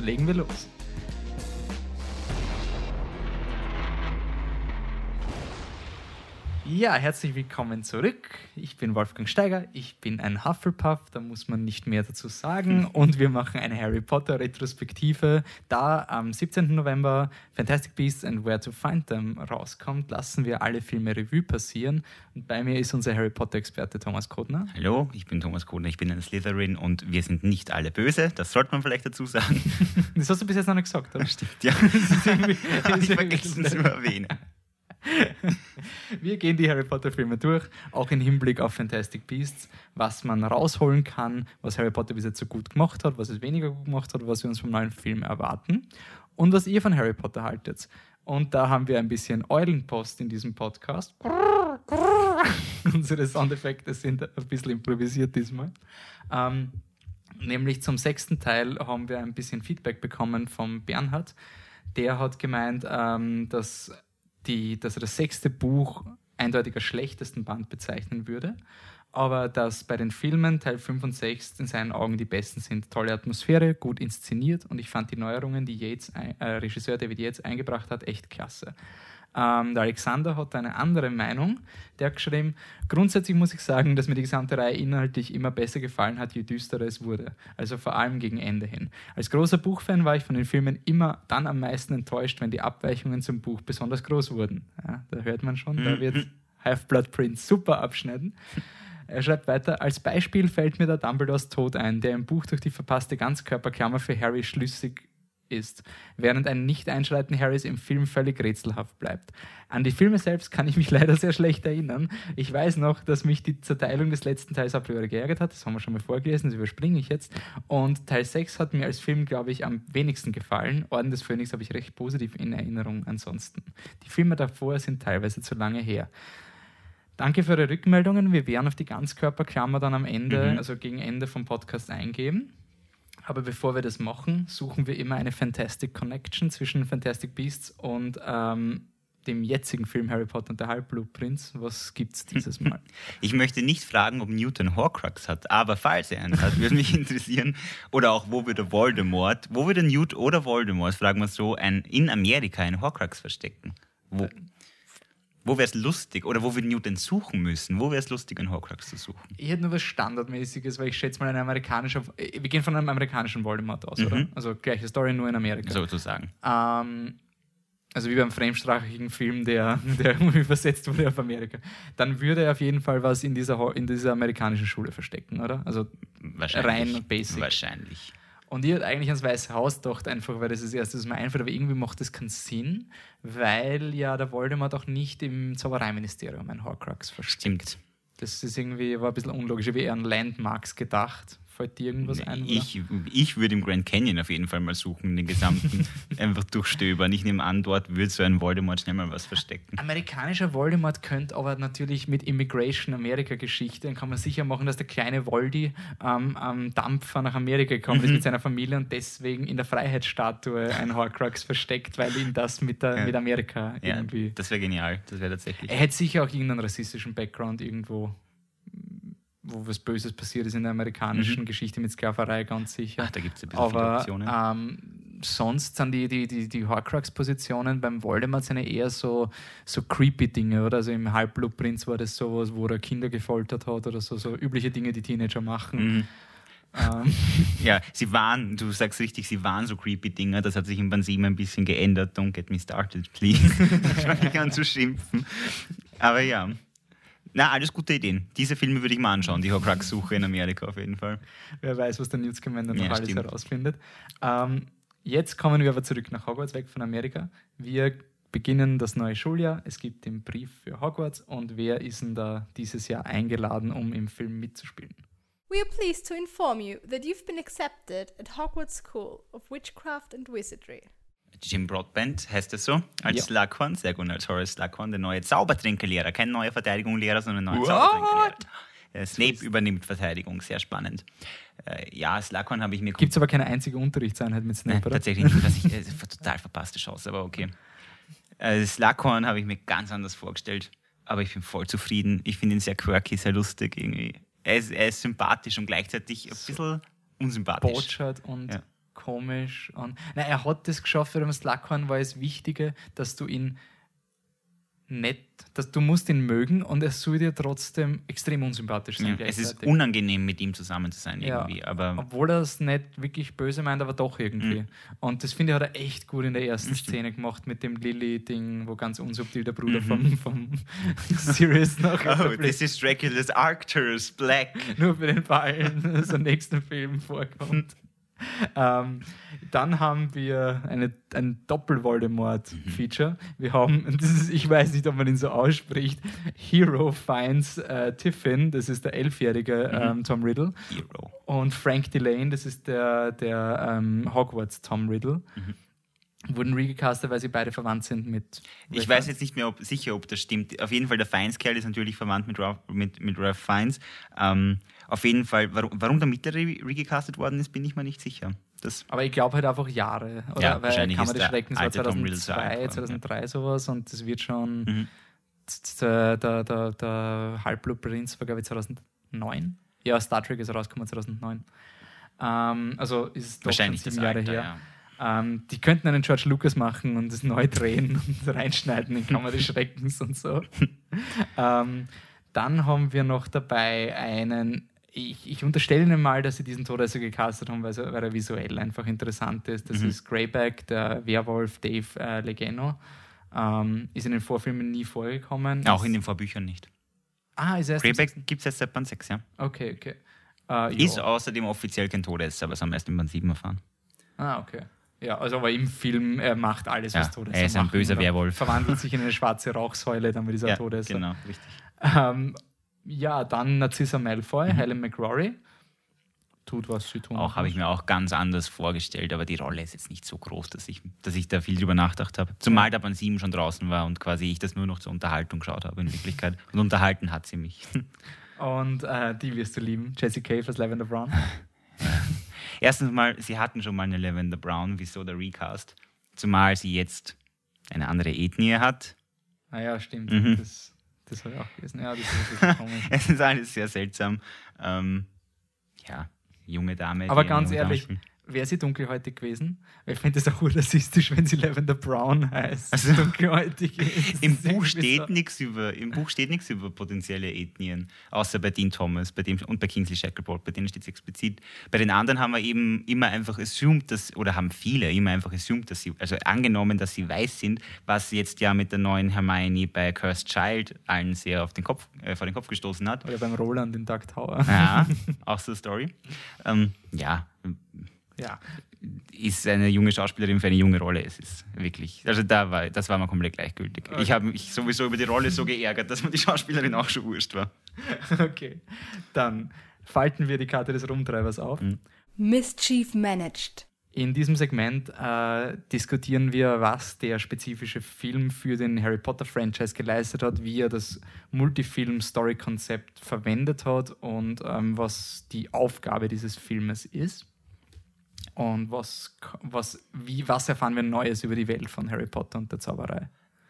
legen wir los. Ja, herzlich willkommen zurück. Ich bin Wolfgang Steiger, ich bin ein Hufflepuff, da muss man nicht mehr dazu sagen. Und wir machen eine Harry Potter Retrospektive. Da am 17. November Fantastic Beasts and Where to Find Them rauskommt, lassen wir alle Filme Revue passieren. Und bei mir ist unser Harry Potter-Experte Thomas Kodner. Hallo, ich bin Thomas Kodner, ich bin ein Slytherin und wir sind nicht alle böse, das sollte man vielleicht dazu sagen. Das hast du bis jetzt noch nicht gesagt, oder? Stimmt, ja. Das ist irgendwie, das ich vergessen zu erwähnen. Wir gehen die Harry Potter Filme durch, auch im Hinblick auf Fantastic Beasts, was man rausholen kann, was Harry Potter bis jetzt so gut gemacht hat, was es weniger gut gemacht hat, was wir uns vom neuen Film erwarten und was ihr von Harry Potter haltet. Und da haben wir ein bisschen Eulenpost in diesem Podcast. Unsere Soundeffekte sind ein bisschen improvisiert diesmal. Ähm, nämlich zum sechsten Teil haben wir ein bisschen Feedback bekommen vom Bernhard. Der hat gemeint, ähm, dass die, dass er das sechste Buch eindeutig als schlechtesten Band bezeichnen würde, aber dass bei den Filmen Teil 5 und 6 in seinen Augen die besten sind. Tolle Atmosphäre, gut inszeniert und ich fand die Neuerungen, die Yates, äh, Regisseur David Yates eingebracht hat, echt klasse. Ähm, der Alexander hat eine andere Meinung. Der hat geschrieben, grundsätzlich muss ich sagen, dass mir die gesamte Reihe inhaltlich immer besser gefallen hat, je düsterer es wurde. Also vor allem gegen Ende hin. Als großer Buchfan war ich von den Filmen immer dann am meisten enttäuscht, wenn die Abweichungen zum Buch besonders groß wurden. Ja, da hört man schon, da wird Half-Blood Prince super abschneiden. Er schreibt weiter, als Beispiel fällt mir der Dumbledores Tod ein, der im Buch durch die verpasste Ganzkörperklammer für Harry schlüssig ist, während ein Nicht-Einschreiten Harrys im Film völlig rätselhaft bleibt. An die Filme selbst kann ich mich leider sehr schlecht erinnern. Ich weiß noch, dass mich die Zerteilung des letzten Teils a priori geärgert hat. Das haben wir schon mal vorgelesen, das überspringe ich jetzt. Und Teil 6 hat mir als Film, glaube ich, am wenigsten gefallen. Orden des Phönix habe ich recht positiv in Erinnerung ansonsten. Die Filme davor sind teilweise zu lange her. Danke für eure Rückmeldungen. Wir werden auf die Ganzkörperklammer dann am Ende, mhm. also gegen Ende vom Podcast eingehen. Aber bevor wir das machen, suchen wir immer eine Fantastic Connection zwischen Fantastic Beasts und ähm, dem jetzigen Film Harry Potter und der Halbblut Prinz. Was gibt es dieses Mal? Ich möchte nicht fragen, ob Newton Horcrux hat, aber falls er einen hat, würde mich interessieren. Oder auch, wo würde Voldemort, wo würde Newt oder Voldemort, fragen wir so, ein, in Amerika einen Horcrux verstecken? Wo? Äh, wo wäre es lustig? Oder wo würden Newton suchen müssen? Wo wäre es lustig, einen Horcrux zu suchen? Ich hätte nur was Standardmäßiges, weil ich schätze mal, ein amerikanischer. Wir gehen von einem amerikanischen Voldemort aus, mhm. oder? Also gleiche Story, nur in Amerika. Sozusagen. Ähm, also wie beim fremdsprachigen Film, der, der übersetzt wurde auf Amerika. Dann würde er auf jeden Fall was in dieser, in dieser amerikanischen Schule verstecken, oder? Also rein basic. Wahrscheinlich. Und ich hätte eigentlich ans Weiße Haus gedacht, einfach weil das das Erste, was mir einfällt, aber irgendwie macht das keinen Sinn, weil ja der Voldemort auch nicht im Zaubereiministerium ein Horcrux versteckt. Stimmt. Das ist irgendwie, war ein bisschen unlogisch, wie eher an Landmarks gedacht. Fällt dir irgendwas ein? Ich, ich würde im Grand Canyon auf jeden Fall mal suchen, den gesamten einfach durchstöbern. Ich nehme an, dort würde so ein Voldemort schnell mal was verstecken. Amerikanischer Voldemort könnte aber natürlich mit Immigration Amerika-Geschichte, dann kann man sicher machen, dass der kleine Voldy ähm, am Dampfer nach Amerika gekommen mhm. ist mit seiner Familie und deswegen in der Freiheitsstatue ein Horcrux versteckt, weil ihn das mit, der, ja. mit Amerika irgendwie. Ja, das wäre genial. Das wäre tatsächlich. Er hätte sicher auch irgendeinen rassistischen Background irgendwo wo was Böses passiert ist in der amerikanischen mhm. Geschichte mit Sklaverei, ganz sicher. Ach, da gibt es ein bisschen Aber, Optionen. Ähm, sonst sind die, die, die, die Horcrux-Positionen beim Voldemort sind eher so, so creepy Dinge, oder? Also im Halbblutprinz war das sowas, wo er Kinder gefoltert hat oder so, so übliche Dinge, die Teenager machen. Mhm. Ähm. Ja, sie waren, du sagst richtig, sie waren so creepy Dinger, das hat sich im 7 ein bisschen geändert. Don't get me started, please. ich fange an zu schimpfen. Aber ja. Na, alles gute Ideen. Diese Filme würde ich mal anschauen, die Horcrux-Suche in Amerika auf jeden Fall. Wer weiß, was der Newt Scamander noch ja, alles stimmt. herausfindet. Ähm, jetzt kommen wir aber zurück nach Hogwarts, weg von Amerika. Wir beginnen das neue Schuljahr. Es gibt den Brief für Hogwarts und wer ist denn da dieses Jahr eingeladen, um im Film mitzuspielen? We are pleased to inform you that you've been accepted at Hogwarts School of Witchcraft and Wizardry. Jim Broadbent heißt er so, als Ja. Slughorn, sehr gut, als Horace Slughorn, der neue Zaubertrinkerlehrer. Kein neuer Verteidigungslehrer, sondern ein neuer What? Zaubertrinkerlehrer. Äh, Snape übernimmt Verteidigung, sehr spannend. Äh, ja, Slughorn habe ich mir Gibt es aber keine einzige Unterrichtseinheit mit Snape, Nein, oder? tatsächlich nicht. Was ich, äh, total verpasste Chance, aber okay. Äh, Slughorn habe ich mir ganz anders vorgestellt, aber ich bin voll zufrieden. Ich finde ihn sehr quirky, sehr lustig irgendwie. Er ist, er ist sympathisch und gleichzeitig ein bisschen unsympathisch. botschert und Ja. Komisch. Und, nein, er hat das geschafft, für den Slughorn war es Wichtige, dass du ihn nett, dass du musst ihn mögen und er soll dir trotzdem extrem unsympathisch sein. Ja, es ist unangenehm, mit ihm zusammen zu sein Ja. irgendwie, aber Obwohl er es nicht wirklich böse meint, aber doch irgendwie. Mhm. Und das finde ich, hat er echt gut in der ersten Szene gemacht mit dem Lily-Ding, wo ganz unsubtil der Bruder vom, vom Sirius noch Mhm. Oh, this is Dracula's Arcturus Black. nur für den Fall, dass er im nächsten Film vorkommt. ähm, dann haben wir eine, ein Doppel-Voldemort-Feature. Wir haben, das ist, ich weiß nicht, ob man ihn so ausspricht, Hero finds äh, Tiffin, das ist der elfjährige ähm, Tom Riddle, Hero. und Frank Delane, das ist der, der ähm, Hogwarts Tom Riddle. Wurden recastet, weil sie beide verwandt sind mit. Ich weiß jetzt nicht mehr ob, sicher, ob das stimmt. Auf jeden Fall, der Fiennes-Kerl ist natürlich verwandt mit Ralph, mit, mit Ralph Fiennes. Ähm, auf jeden Fall, warum, warum der mittlere re- recastet worden ist, bin ich mir nicht sicher. Das, Aber ich glaube halt einfach Jahre. Oder? Ja, weil wahrscheinlich Kammer ist des Schreckens war alte Tom Riddle zu alt 2002, geworden, 2003 sowas und das wird schon. Mhm. Der, der, der, der Halbblutprinz war, glaube ich, 2009. Ja, Star Trek ist rausgekommen 2009. Ähm, also ist es doch wahrscheinlich schon das sieben Jahre Alter, her. ja. Ähm, die könnten einen George Lucas machen und es neu drehen und reinschneiden in Kammer des Schreckens und so. ähm, dann haben wir noch dabei einen. Ich, ich unterstelle Ihnen mal, dass Sie diesen Todesser gecastet haben, weil, weil er visuell einfach interessant ist. Das Mhm. ist Greyback, der Werwolf Dave äh, Legeno. Ähm, ist in den Vorfilmen nie vorgekommen. Auch in den Vorbüchern nicht. Ah, ist erst Greyback gibt es jetzt seit Band 6, ja. Okay, okay. Äh, Ist außerdem offiziell kein Todesser, aber das haben wir erst in Band 7 erfahren. Ah, okay. Ja, also aber im Film, er macht alles, was Ja, Todesser er ist ein böser? Werwolf. Verwandelt sich in eine schwarze Rauchsäule, dann wird dieser Ja, Todesser. genau, richtig. Ähm, ja, dann Narcissa Malfoy, Helen McRory. Tut, was sie tun. Mhm. Auch habe ich mir auch ganz anders vorgestellt, aber die Rolle ist jetzt nicht so groß, dass ich, dass ich da viel drüber nachgedacht habe. Zumal der Band 7 schon draußen war und quasi ich das nur noch zur Unterhaltung geschaut habe in Wirklichkeit. Und unterhalten hat sie mich. Und äh, die wirst du lieben. Jessie Cave als Lavender Brown. Erstens mal, sie hatten schon mal eine Lavender Brown, wieso der Recast? Zumal sie jetzt eine andere Ethnie hat. Ah ja, stimmt. Mhm. Das, das habe ich auch gelesen. Ja, das ist komisch. Es ist alles sehr seltsam. Ähm, ja, junge Dame. Aber ganz Dame ehrlich, spielt. Wäre sie dunkelhäutig gewesen? Weil ich finde es auch rassistisch, wenn sie Lavender Brown heißt. Also, dunkelhäutig ist. Im Buch, steht so- nichts über, Im Buch steht nichts über potenzielle Ethnien, außer bei Dean Thomas bei dem, und bei Kingsley Shacklebolt, bei denen steht es explizit. Bei den anderen haben wir eben immer einfach assumed, dass, oder haben viele immer einfach assumed, dass sie, also angenommen, dass sie weiß sind, was jetzt ja mit der neuen Hermione bei Cursed Child allen sehr auf den Kopf, äh, vor den Kopf gestoßen hat. Oder beim Roland in Dark Tower. Ja, auch so eine Story. Ähm, ja, Ja. ist eine junge Schauspielerin für eine junge Rolle. Es ist wirklich, also da war, das war mir komplett gleichgültig. Ich habe mich sowieso über die Rolle so geärgert, dass mir die Schauspielerin auch schon wurscht war. Okay. Dann falten wir die Karte des Rumtreibers auf. Mhm. Mischief managed. In diesem Segment äh, diskutieren wir, was der spezifische Film für den Harry Potter-Franchise geleistet hat, wie er das Multifilm-Story-Konzept verwendet hat und ähm, was die Aufgabe dieses Filmes ist. Und was, was, wie, was erfahren wir Neues über die Welt von Harry Potter und der Zauberei?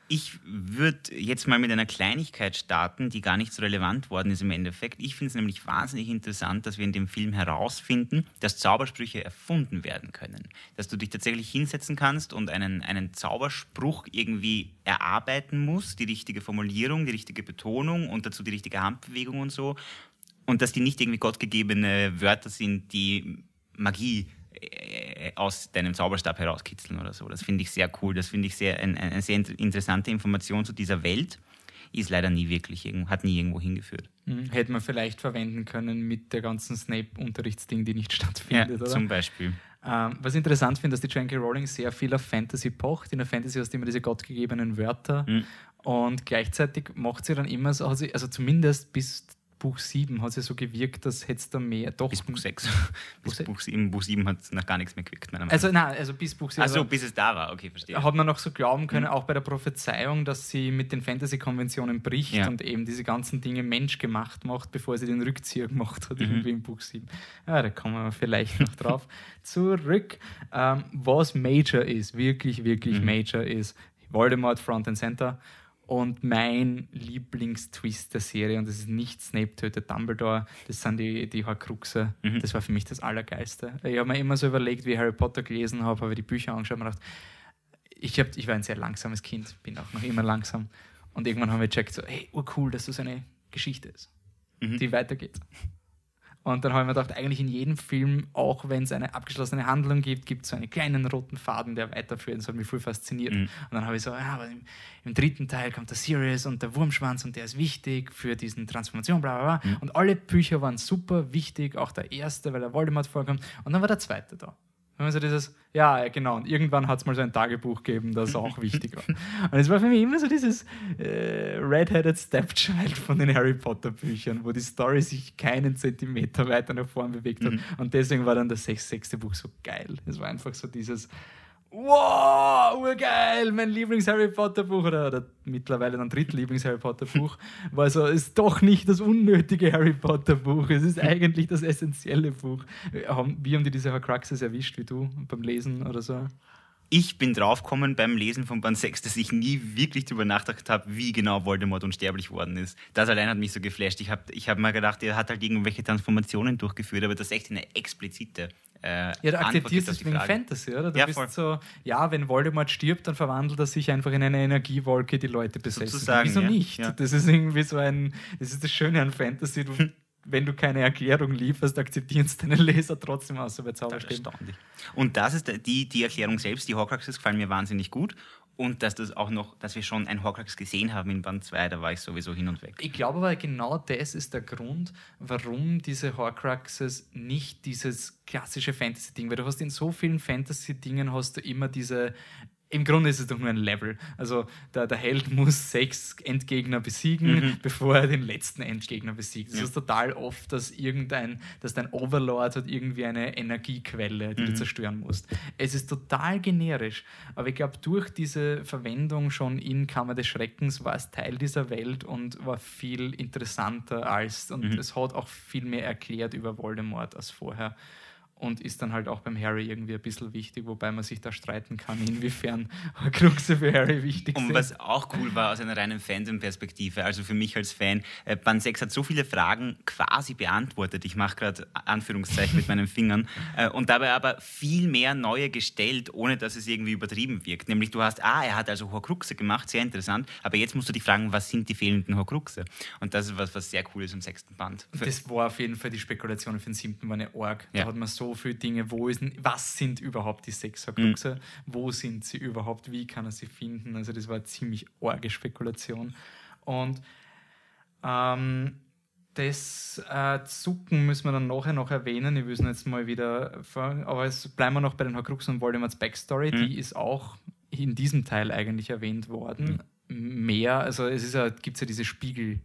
Ich würde jetzt mal mit einer Kleinigkeit starten, die gar nicht so relevant worden ist im Endeffekt. Ich finde es nämlich wahnsinnig interessant, dass wir in dem Film herausfinden, dass Zaubersprüche erfunden werden können. Dass du dich tatsächlich hinsetzen kannst und einen, einen Zauberspruch irgendwie erarbeiten musst, die richtige Formulierung, die richtige Betonung und dazu die richtige Handbewegung und so. Und dass die nicht irgendwie gottgegebene Wörter sind, die Magie aus deinem Zauberstab herauskitzeln oder so. Das finde ich sehr cool. Das finde ich sehr, ein, eine sehr int- interessante Information zu dieser Welt. Ist leider nie wirklich, irgendwo- hat nie irgendwo hingeführt. Mhm. Hätte man vielleicht verwenden können mit der ganzen Snape-Unterrichtsding, die nicht Ja, stattfindet, oder? zum Beispiel. Ähm, was ich interessant finde, dass die J.K. Rowling sehr viel auf Fantasy pocht. In der Fantasy hast du immer diese gottgegebenen Wörter Mhm. und gleichzeitig macht sie dann immer so, also also zumindest bis, Buch 7 hat es ja so gewirkt, dass hätte es da mehr. Doch, Bis Buch 6. Buch bis Buch 7, Buch 7 hat nach gar nichts mehr gewirkt, meiner Meinung Also, nein, also bis Buch 7. Achso, bis es da war, okay, verstehe. hat man noch so glauben können, auch bei der Prophezeiung, dass sie mit den Fantasy-Konventionen bricht Ja. und eben diese ganzen Dinge menschgemacht macht, bevor sie den Rückzieher gemacht hat, Mhm. irgendwie im Buch 7. Ja, da kommen wir vielleicht noch drauf zurück. Ähm, was Major ist, wirklich, wirklich Mhm. Major ist, Voldemort Front and Center und mein Lieblingstwist der Serie, und das ist nicht Snape tötet Dumbledore, das sind die, die Horcruxe. Mhm. Das war für mich das Allergeiste. Ich habe mir immer so überlegt, wie ich Harry Potter gelesen habe, habe ich die Bücher angeschaut und gedacht, ich, hab, ich war ein sehr langsames Kind, bin auch noch immer langsam. Und irgendwann haben wir gecheckt, so, hey, urcool, dass das eine Geschichte ist, Mhm. die weitergeht. Und dann habe ich mir gedacht, eigentlich in jedem Film, auch wenn es eine abgeschlossene Handlung gibt, gibt es so einen kleinen roten Faden, der weiterführt. Das hat mich voll fasziniert. Mhm. Und dann habe ich so, ja, aber im, im dritten Teil kommt der Sirius und der Wurmschwanz und der ist wichtig für diesen Transformation, bla bla bla. Mhm. Und alle Bücher waren super wichtig, auch der erste, weil der Voldemort vorkommt. Und dann war der zweite da. Wenn man so dieses, ja, genau. Und irgendwann hat es mal so ein Tagebuch gegeben, das auch wichtig war. Und es war für mich immer so dieses äh, Red-Headed Stepchild von den Harry Potter Büchern, wo die Story sich keinen Zentimeter weiter nach vorn bewegt hat. Und deswegen war dann das sechs- sechste Buch so geil. Es war einfach so dieses, wow, urgeil, mein Lieblings-Harry Potter-Buch oder, oder mittlerweile dann drittlieblings-Harry Potter-Buch, war so, ist doch nicht das unnötige Harry Potter-Buch, es ist eigentlich das essentielle Buch. Wie haben die diese Horcruxes erwischt, wie du beim Lesen oder so? Ich bin draufgekommen beim Lesen von Band 6, dass ich nie wirklich darüber nachgedacht habe, wie genau Voldemort unsterblich worden ist. Das allein hat mich so geflasht. Ich habe ich hab mir gedacht, er hat halt irgendwelche Transformationen durchgeführt, aber das ist echt eine explizite äh, Ja, du akzeptierst es wegen. Fantasy, oder? Du Ja, bist voll. so, ja, wenn Voldemort stirbt, dann verwandelt er sich einfach in eine Energiewolke, die Leute besessen. Sozusagen, Wieso ja, nicht? ja. Das ist irgendwie so ein, das ist das Schöne an Fantasy, du, wenn du keine Erklärung lieferst, akzeptieren es deine Leser trotzdem so bei erstaunlich. Und das ist die, die Erklärung selbst, die Horcruxes gefallen mir wahnsinnig gut. Und dass das auch noch, dass wir schon ein Horcrux gesehen haben in Band 2, da war ich sowieso hin und weg. Ich glaube aber genau das ist der Grund, warum diese Horcruxes nicht dieses klassische Fantasy-Ding, weil du hast in so vielen Fantasy-Dingen hast du immer diese im Grunde ist es doch nur ein Level. Also der, der Held muss sechs Endgegner besiegen, bevor er den letzten Endgegner besiegt. Das Ja. ist total oft, dass irgendein, dass dein Overlord hat irgendwie eine Energiequelle, die du zerstören musst. Es ist total generisch, aber ich glaube, durch diese Verwendung schon in Kammer des Schreckens war es Teil dieser Welt und war viel interessanter als und es hat auch viel mehr erklärt über Voldemort als vorher und ist dann halt auch beim Harry irgendwie ein bisschen wichtig, wobei man sich da streiten kann, inwiefern Horcruxe für Harry wichtig Und sind. was auch cool war aus einer reinen Fandom-Perspektive, also für mich als Fan, äh, Band 6 hat so viele Fragen quasi beantwortet. Ich mache gerade Anführungszeichen mit meinen Fingern. Äh, und dabei aber viel mehr neue gestellt, ohne dass es irgendwie übertrieben wirkt. Nämlich du hast, ah, er hat also Horcruxe gemacht, sehr interessant, aber jetzt musst du dich fragen, was sind die fehlenden Horcruxe? Und das ist was, was sehr cool ist im sechsten Band. Das war auf jeden Fall die Spekulation für den siebten, war eine Org. Da Ja. hat man so viele Dinge, wo ist, was sind überhaupt die sechs Horcruxe? Wo sind sie überhaupt? Wie kann er sie finden? Also das war eine ziemlich orge Spekulation. Und ähm, das äh, Zucken müssen wir dann nachher noch erwähnen. Ich will es jetzt mal wieder, aber es bleiben wir noch bei den Horcruxen und Voldemorts Backstory. Mhm. Die ist auch in diesem Teil eigentlich erwähnt worden. Mehr, also es ist ja, gibt ja diese Spiegel.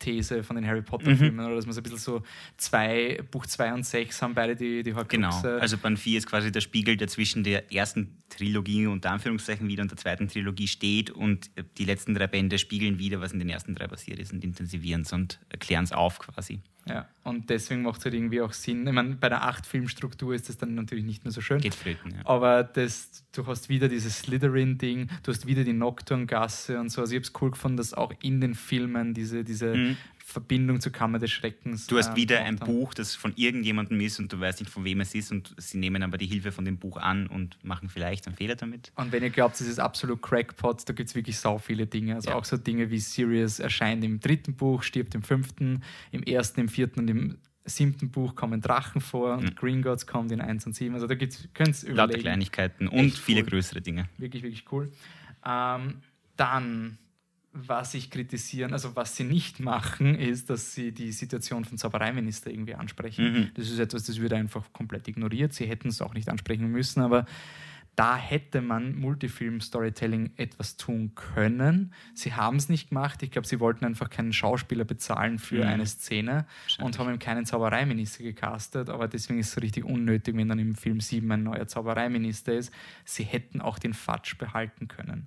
These von den Harry Potter-Filmen, oder dass man so ein bisschen so zwei, Buch 2 und 6 haben beide die, die Genau, Horcruxe. also Band 4 ist quasi der Spiegel, der zwischen der ersten Trilogie unter Anführungszeichen wieder und der zweiten Trilogie steht und die letzten drei Bände spiegeln wieder, was in den ersten drei passiert ist und intensivieren es und erklären es auf quasi. Ja, und deswegen macht es halt irgendwie auch Sinn. Ich meine, bei der 8-Filmstruktur ist das dann natürlich nicht mehr so schön. Geht flöten, ja. Aber das, du hast wieder dieses Slytherin-Ding, du hast wieder die Nocturne-Gasse und so. Also ich habe es cool gefunden, dass auch in den Filmen diese, diese Mhm. Verbindung zur Kammer des Schreckens. Du hast ähm, wieder ein gehabt haben. Buch, das von irgendjemandem ist und du weißt nicht, von wem es ist und sie nehmen aber die Hilfe von dem Buch an und machen vielleicht einen Fehler damit. Und wenn ihr glaubt, es ist absolut Crackpot, da gibt es wirklich sau viele Dinge. Also Ja. auch so Dinge wie Sirius erscheint im dritten Buch, stirbt im fünften, im ersten, im vierten und im siebten Buch kommen Drachen vor und Mhm. Gringotts kommt in 1 und 7. Also da könnt ihr Lauter überlegen. Kleinigkeiten und Echt viele cool. größere Dinge. Wirklich, wirklich cool. Ähm, dann, was ich kritisieren, also was sie nicht machen, ist, dass sie die Situation vom Zaubereiminister irgendwie ansprechen. Mhm. Das ist etwas, das wird einfach komplett ignoriert. Sie hätten es auch nicht ansprechen müssen, aber Da hätte man Multifilm-Storytelling etwas tun können. Sie haben es nicht gemacht. Ich glaube, sie wollten einfach keinen Schauspieler bezahlen für Mhm. eine Szene und haben ihm keinen Zaubereiminister gecastet. Aber deswegen ist es richtig unnötig, wenn dann im Film 7 ein neuer Zaubereiminister ist. Sie hätten auch den Fatsch behalten können.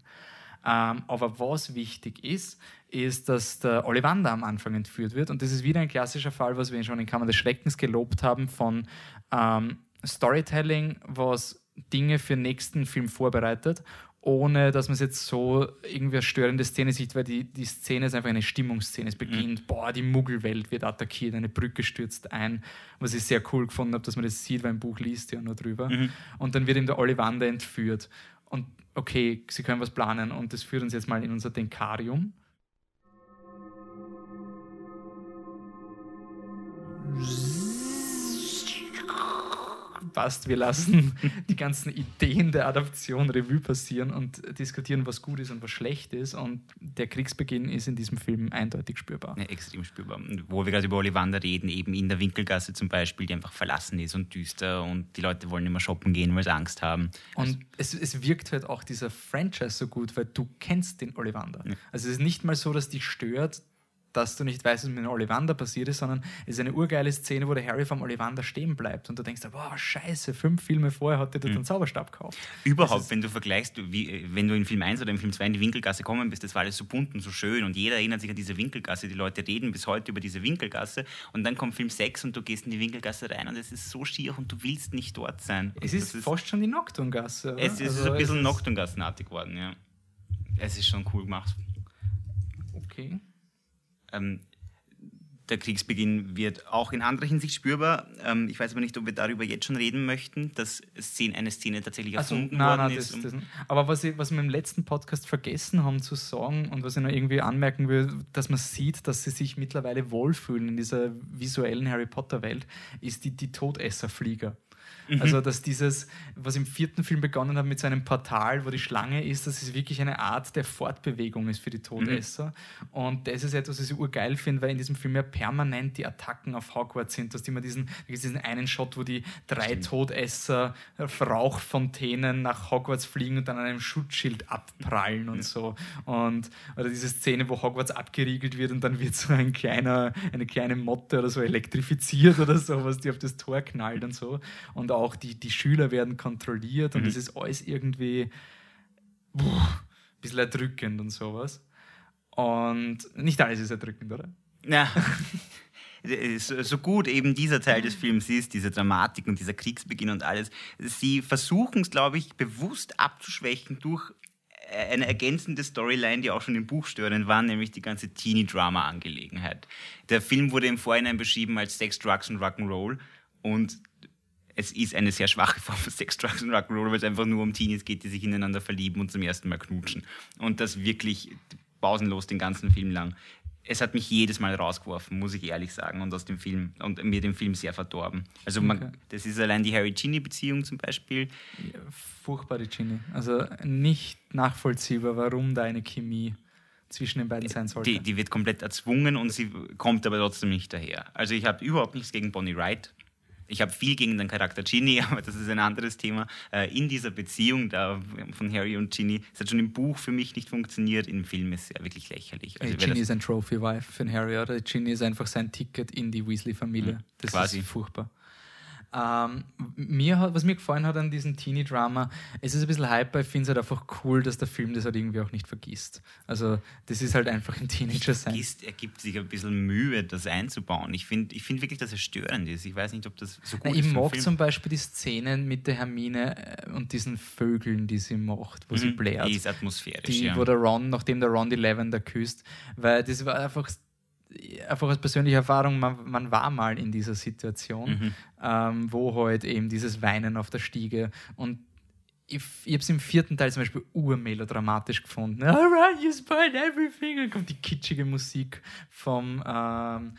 Ähm, aber was wichtig ist, ist, dass der Ollivander am Anfang entführt wird. Und das ist wieder ein klassischer Fall, was wir schon in Kammer des Schreckens gelobt haben, von ähm, Storytelling, was Dinge für den nächsten Film vorbereitet, ohne dass man es jetzt so irgendwie eine störende Szene sieht, weil die, die Szene ist einfach eine Stimmungsszene. Es beginnt, boah, die Muggelwelt wird attackiert, eine Brücke stürzt ein, was ich sehr cool gefunden habe, dass man das sieht, weil ein Buch liest ja nur drüber. Und dann wird ihm der Ollivander entführt. Und okay, sie können was planen und das führt uns jetzt mal in unser Denkarium. Passt, wir lassen die ganzen Ideen der Adaption Revue passieren und diskutieren, was gut ist und was schlecht ist. Und der Kriegsbeginn ist in diesem Film eindeutig spürbar. Ja, extrem spürbar. Und wo wir gerade über Ollivander reden, eben in der Winkelgasse zum Beispiel, die einfach verlassen ist und düster und die Leute wollen mehr shoppen gehen, weil sie Angst haben. Und es, es wirkt halt auch dieser Franchise so gut, weil du kennst den Ollivander. Also es ist nicht mal so, dass dich stört, dass du nicht weißt, was mit dem Ollivander passiert ist, sondern es ist eine urgeile Szene, wo der Harry vom Ollivander stehen bleibt und du denkst, wow, scheiße, fünf Filme vorher hat er dort einen Zauberstab gekauft. Überhaupt, wenn du vergleichst, wie, wenn du in Film 1 oder in Film 2 in die Winkelgasse kommen bist, das war alles so bunt und so schön und jeder erinnert sich an diese Winkelgasse. Die Leute reden bis heute über diese Winkelgasse und dann kommt Film 6 und du gehst in die Winkelgasse rein und es ist so schier und du willst nicht dort sein. Es Und ist, das fast schon die Nocturngasse. es ist Also ein bisschen es ist- Nocturngassenartig geworden, ja. Es ist schon cool gemacht. Okay. Ähm, der Kriegsbeginn wird auch in anderer Hinsicht spürbar. Ähm, ich weiß aber nicht, ob wir darüber jetzt schon reden möchten, dass Szene, eine Szene tatsächlich Also, erfunden nein, worden nein, ist. das, das, aber was, ich, was wir im letzten Podcast vergessen haben zu sagen und was ich noch irgendwie anmerken will, dass man sieht, dass sie sich mittlerweile wohlfühlen in dieser visuellen Harry Potter-Welt, ist die, die Todesserflieger. Mhm. Also, dass dieses, was im vierten Film begonnen hat mit so einem Portal, wo die Schlange ist, dass es wirklich eine Art der Fortbewegung ist für die Todesser. Und das ist etwas, was ich urgeil finde, weil in diesem Film ja permanent die Attacken auf Hogwarts sind. Du hast immer diesen, diesen einen Shot, wo die drei Todesser auf Rauchfontänen nach Hogwarts fliegen und dann an einem Schutzschild abprallen und so. Und, oder diese Szene, wo Hogwarts abgeriegelt wird und dann wird so ein kleiner, eine kleine Motte oder so elektrifiziert oder so, was die auf das Tor knallt und so. Und auch die, die Schüler werden kontrolliert und es ist alles irgendwie puh, ein bisschen erdrückend und sowas. Und nicht alles ist erdrückend, oder? Ja. So, so gut eben dieser Teil des Films ist, diese Dramatik und dieser Kriegsbeginn und alles, sie versuchen es, glaube ich, bewusst abzuschwächen durch eine ergänzende Storyline, die auch schon im Buch störend war, nämlich die ganze Teenie-Drama-Angelegenheit. Der Film wurde im Vorhinein beschrieben als Sex, Drugs und Rock'n'Roll und es ist eine sehr schwache Form von Sex, Drugs und Rock'n'Roll, weil es einfach nur um Teenies geht, die sich ineinander verlieben und zum ersten Mal knutschen. Und das wirklich pausenlos den ganzen Film lang. Es hat mich jedes Mal rausgeworfen, muss ich ehrlich sagen, und aus dem Film und mir den Film sehr verdorben. Also man, Okay. das ist allein die Harry-Ginny-Beziehung zum Beispiel. Ja, furchtbar, die Ginny. Also nicht nachvollziehbar, warum da eine Chemie zwischen den beiden sein sollte. Die, die wird komplett erzwungen und sie kommt aber trotzdem nicht daher. Also ich habe überhaupt nichts gegen Bonnie Wright. Ich habe viel gegen den Charakter Ginny, aber das ist ein anderes Thema. Äh, in dieser Beziehung da von Harry und Ginny, es hat schon im Buch für mich nicht funktioniert, im Film ist es ja wirklich lächerlich. Also Hey, Ginny das- ist ein Trophy-Wife für Harry, oder? Ginny ist einfach sein Ticket in die Weasley-Familie. Mhm, Das quasi. ist furchtbar. Ähm, mir hat, was mir gefallen hat an diesem Teenie-Drama, es ist ein bisschen hyper, ich finde es halt einfach cool, dass der Film das halt irgendwie auch nicht vergisst. Also, das ist halt einfach ein Teenager sein. Vergisst, er gibt sich ein bisschen Mühe, das einzubauen. Ich finde ich find wirklich, dass es störend ist. Ich weiß nicht, ob das so gut Na, ist. ich mag Film. zum Beispiel die Szenen mit der Hermine äh, und diesen Vögeln, die sie macht, wo sie Mhm, blärt. Die ist atmosphärisch, die, ja. wo der Ron, nachdem der Ron die Lavender küsst, weil das war einfach, einfach aus persönlicher Erfahrung, man, man war mal in dieser Situation, Mhm. ähm, wo halt eben dieses Weinen auf der Stiege und ich, ich habe es im vierten Teil zum Beispiel urmelodramatisch gefunden. Alright, you spoiled everything. Dann kommt die kitschige Musik vom ähm,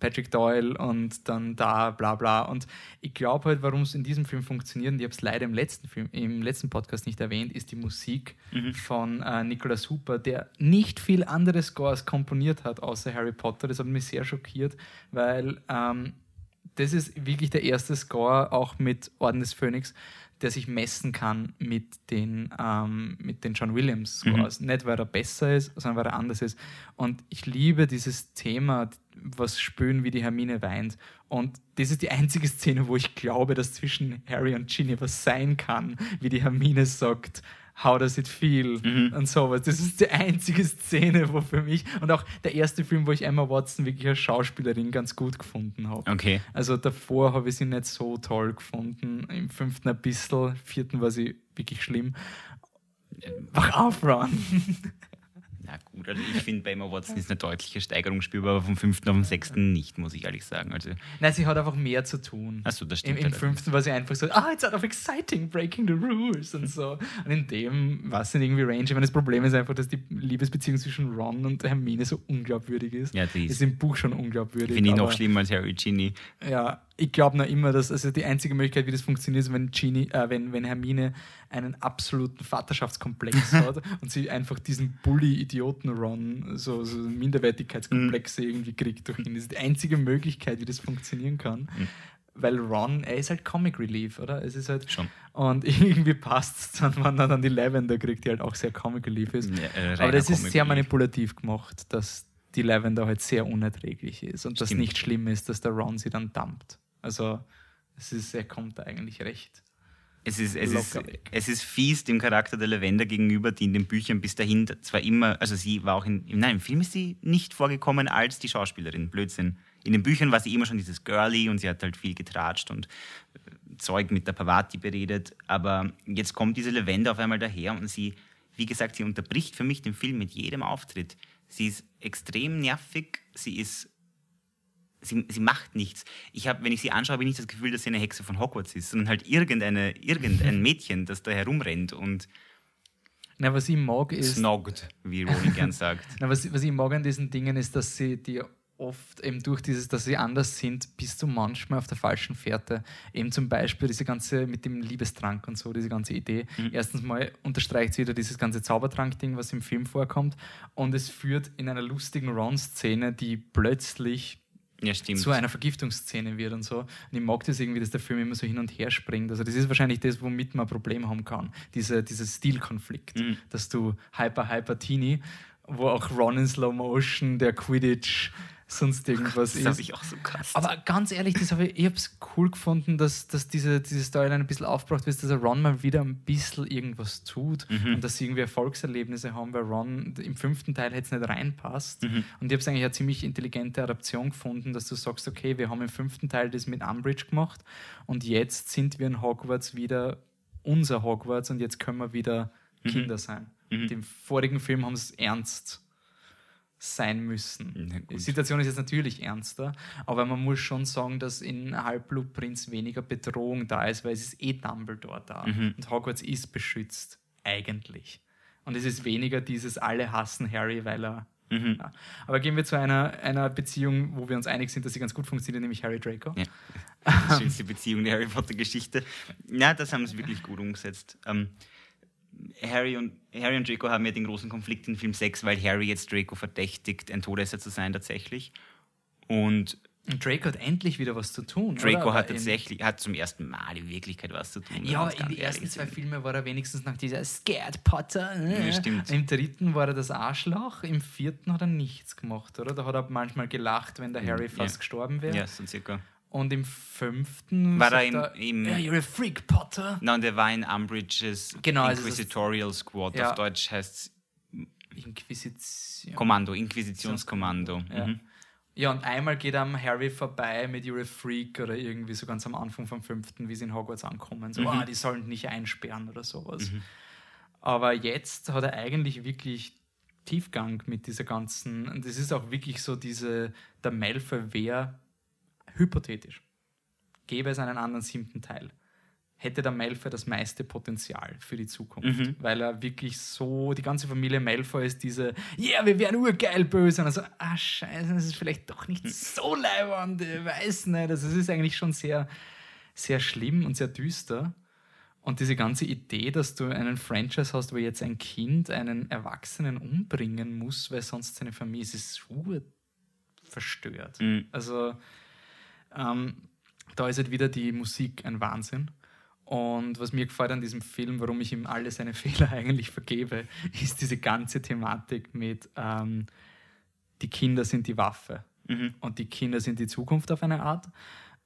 Patrick Doyle und dann da bla bla. Und ich glaube halt, warum es in diesem Film funktioniert, und ich habe es leider im letzten Film, im letzten Podcast nicht erwähnt, ist die Musik von äh, Nicholas Hooper, der nicht viel andere Scores komponiert hat, außer Harry Potter. Das hat mich sehr schockiert, weil ähm, das ist wirklich der erste Score, auch mit Orden des Phönix, der sich messen kann mit den, ähm, mit den John Williams Mhm. Scores. Nicht, weil er besser ist, sondern weil er anders ist. Und ich liebe dieses Thema, was spüren, wie die Hermine weint. Und das ist die einzige Szene, wo ich glaube, dass zwischen Harry und Ginny was sein kann, wie die Hermine sagt, How does it feel? Mhm. Und sowas. Das ist die einzige Szene, wo für mich, und auch der erste Film, wo ich Emma Watson wirklich als Schauspielerin ganz gut gefunden habe. Okay. Also davor habe ich sie nicht so toll gefunden. Im fünften ein bisschen, vierten war sie wirklich schlimm. Wach auf, Ron! Na gut, also ich finde bei Emma Watson ist eine deutliche Steigerung spürbar, aber vom fünften auf den sechsten nicht, muss ich ehrlich sagen. Also, Nein, sie hat einfach mehr zu tun. achso, das Im, stimmt. Im allerdings. fünften war sie einfach so, ah, it's out of exciting, breaking the rules und so. Und in dem war es nicht irgendwie Range. Ich meine, das Problem ist einfach, dass die Liebesbeziehung zwischen Ron und Hermine so unglaubwürdig ist. Ja, die ist- ist im Buch schon unglaubwürdig. Finde ich noch schlimmer als Harry Ginny. Ja, ich glaube noch immer, dass also die einzige Möglichkeit, wie das funktioniert, ist, wenn, Genie, äh, wenn, wenn Hermine einen absoluten Vaterschaftskomplex hat und sie einfach diesen Bully-Idioten-Ron, so, so Minderwertigkeitskomplexe irgendwie kriegt durch ihn. Das ist die einzige Möglichkeit, wie das funktionieren kann. Weil Ron, er ist halt Comic Relief, oder? Es ist halt. Schon. Und irgendwie passt es dann, wenn er dann die Lavender kriegt, die halt auch sehr Comic Relief ist. Ja, äh, Aber das ist sehr manipulativ gemacht, dass die Lavender halt sehr unerträglich ist und Stimmt. nicht schlimm ist, dass der Ron sie dann dumpt. Also es ist, er kommt da eigentlich recht. Es ist, es, ist, weg. es ist fies dem Charakter der Lavender gegenüber, die in den Büchern bis dahin zwar immer, also sie war auch in, nein, im Film ist sie nicht vorgekommen als die Schauspielerin, Blödsinn. In den Büchern war sie immer schon dieses Girly und sie hat halt viel getratscht und äh, Zeug mit der Pavati beredet, aber jetzt kommt diese Lavender auf einmal daher und sie, wie gesagt, sie unterbricht für mich den Film mit jedem Auftritt. Sie ist extrem nervig, sie ist sie, sie macht nichts. Ich habe, wenn ich sie anschaue, habe ich nicht das Gefühl, dass sie eine Hexe von Hogwarts ist, sondern halt irgendeine, irgendein Mädchen, das da herumrennt und Na, was ich mag ist, snoggt, wie Rowling gern sagt. na, was, was ich mag an diesen Dingen ist, dass sie die oft eben durch dieses, dass sie anders sind, bist du manchmal auf der falschen Fährte. Eben zum Beispiel diese ganze mit dem Liebestrank und so, diese ganze Idee. Erstens mal unterstreicht sie wieder dieses ganze Zaubertrank-Ding, was im Film vorkommt. Und es führt in einer lustigen Ron-Szene, die plötzlich Ja, zu einer Vergiftungsszene wird und so. Und ich mag das irgendwie, dass der Film immer so hin und her springt. Also das ist wahrscheinlich das, womit man ein Problem haben kann. Diese, dieser Stilkonflikt, Mhm. dass du Hyper Hyper Teenie, wo auch Ron in Slow Motion, der Quidditch, sonst irgendwas das habe ist. ich auch so krass. Aber ganz ehrlich, das habe ich, ich habe es cool gefunden, dass, dass diese, diese Storyline ein bisschen aufgebracht wird, dass Ron mal wieder ein bisschen irgendwas tut Mhm. und dass sie irgendwie Erfolgserlebnisse haben, weil Ron im fünften Teil hätte es nicht reinpasst. Mhm. Und ich habe es eigentlich eine ziemlich intelligente Adaption gefunden, dass du sagst, okay, wir haben im fünften Teil das mit Umbridge gemacht und jetzt sind wir in Hogwarts wieder unser Hogwarts und jetzt können wir wieder Mhm. Kinder sein. Und Im vorigen Film haben sie es ernst sein müssen. Na Die. Situation ist jetzt natürlich ernster, aber man muss schon sagen, dass in Halbblutprinz weniger Bedrohung da ist, weil es ist eh Dumbledore da Mhm. und Hogwarts ist beschützt, eigentlich. Und es ist weniger dieses alle hassen Harry, weil er. Mhm. Ja. Aber gehen wir zu einer, einer Beziehung, wo wir uns einig sind, dass sie ganz gut funktioniert, nämlich Harry Draco. Ja. Die schönste Beziehung der Harry Potter-Geschichte. Ja, das haben sie wirklich gut umgesetzt. Ähm, Harry, und, Harry und Draco haben ja den großen Konflikt in Film 6, weil Harry jetzt Draco verdächtigt, ein Todesser zu sein tatsächlich. Und Und Draco hat endlich wieder was zu tun. Draco oder? hat tatsächlich, hat zum ersten Mal in Wirklichkeit was zu tun. Ja, in den ersten zwei. Filmen war er wenigstens noch dieser Scared Potter. äh. Ja, stimmt. Im dritten war er das Arschloch, im vierten hat er nichts gemacht, oder? Da hat er manchmal gelacht, wenn der Harry fast Ja. gestorben wäre. Ja, so circa. Und im fünften War er im- im- ja, you're a freak, Potter. Nein, der war in Umbridges Genau, also Inquisitorial Squad. Ja. Auf Deutsch heißt es Inquisition. Kommando, Inquisitionskommando. Ja. Mhm. ja, und einmal geht am Harry vorbei mit You're a Freak oder irgendwie so ganz am Anfang vom fünften, wie sie in Hogwarts ankommen. So, Mhm. ah, die sollen nicht einsperren oder sowas. Aber jetzt hat er eigentlich wirklich Tiefgang mit dieser ganzen, und das ist auch wirklich so diese, der Malfoy wäre hypothetisch, gäbe es einen anderen siebten Teil, hätte der Malfoy das meiste Potenzial für die Zukunft, Mhm. weil er wirklich so, die ganze Familie Malfoy ist diese, ja, yeah, wir wären urgeil böse, und also, ah, scheiße, das ist vielleicht doch nicht so leibend, ich weiß nicht, also es ist eigentlich schon sehr, sehr schlimm und sehr düster. Und diese ganze Idee, dass du einen Franchise hast, wo jetzt ein Kind einen Erwachsenen umbringen muss, weil sonst seine Familie ist ur verstört. Mhm. Also ähm, da ist halt wieder die Musik ein Wahnsinn. Und was mir gefällt an diesem Film, warum ich ihm alle seine Fehler eigentlich vergebe, ist diese ganze Thematik mit ähm, die Kinder sind die Waffe Mhm. und die Kinder sind die Zukunft auf eine Art.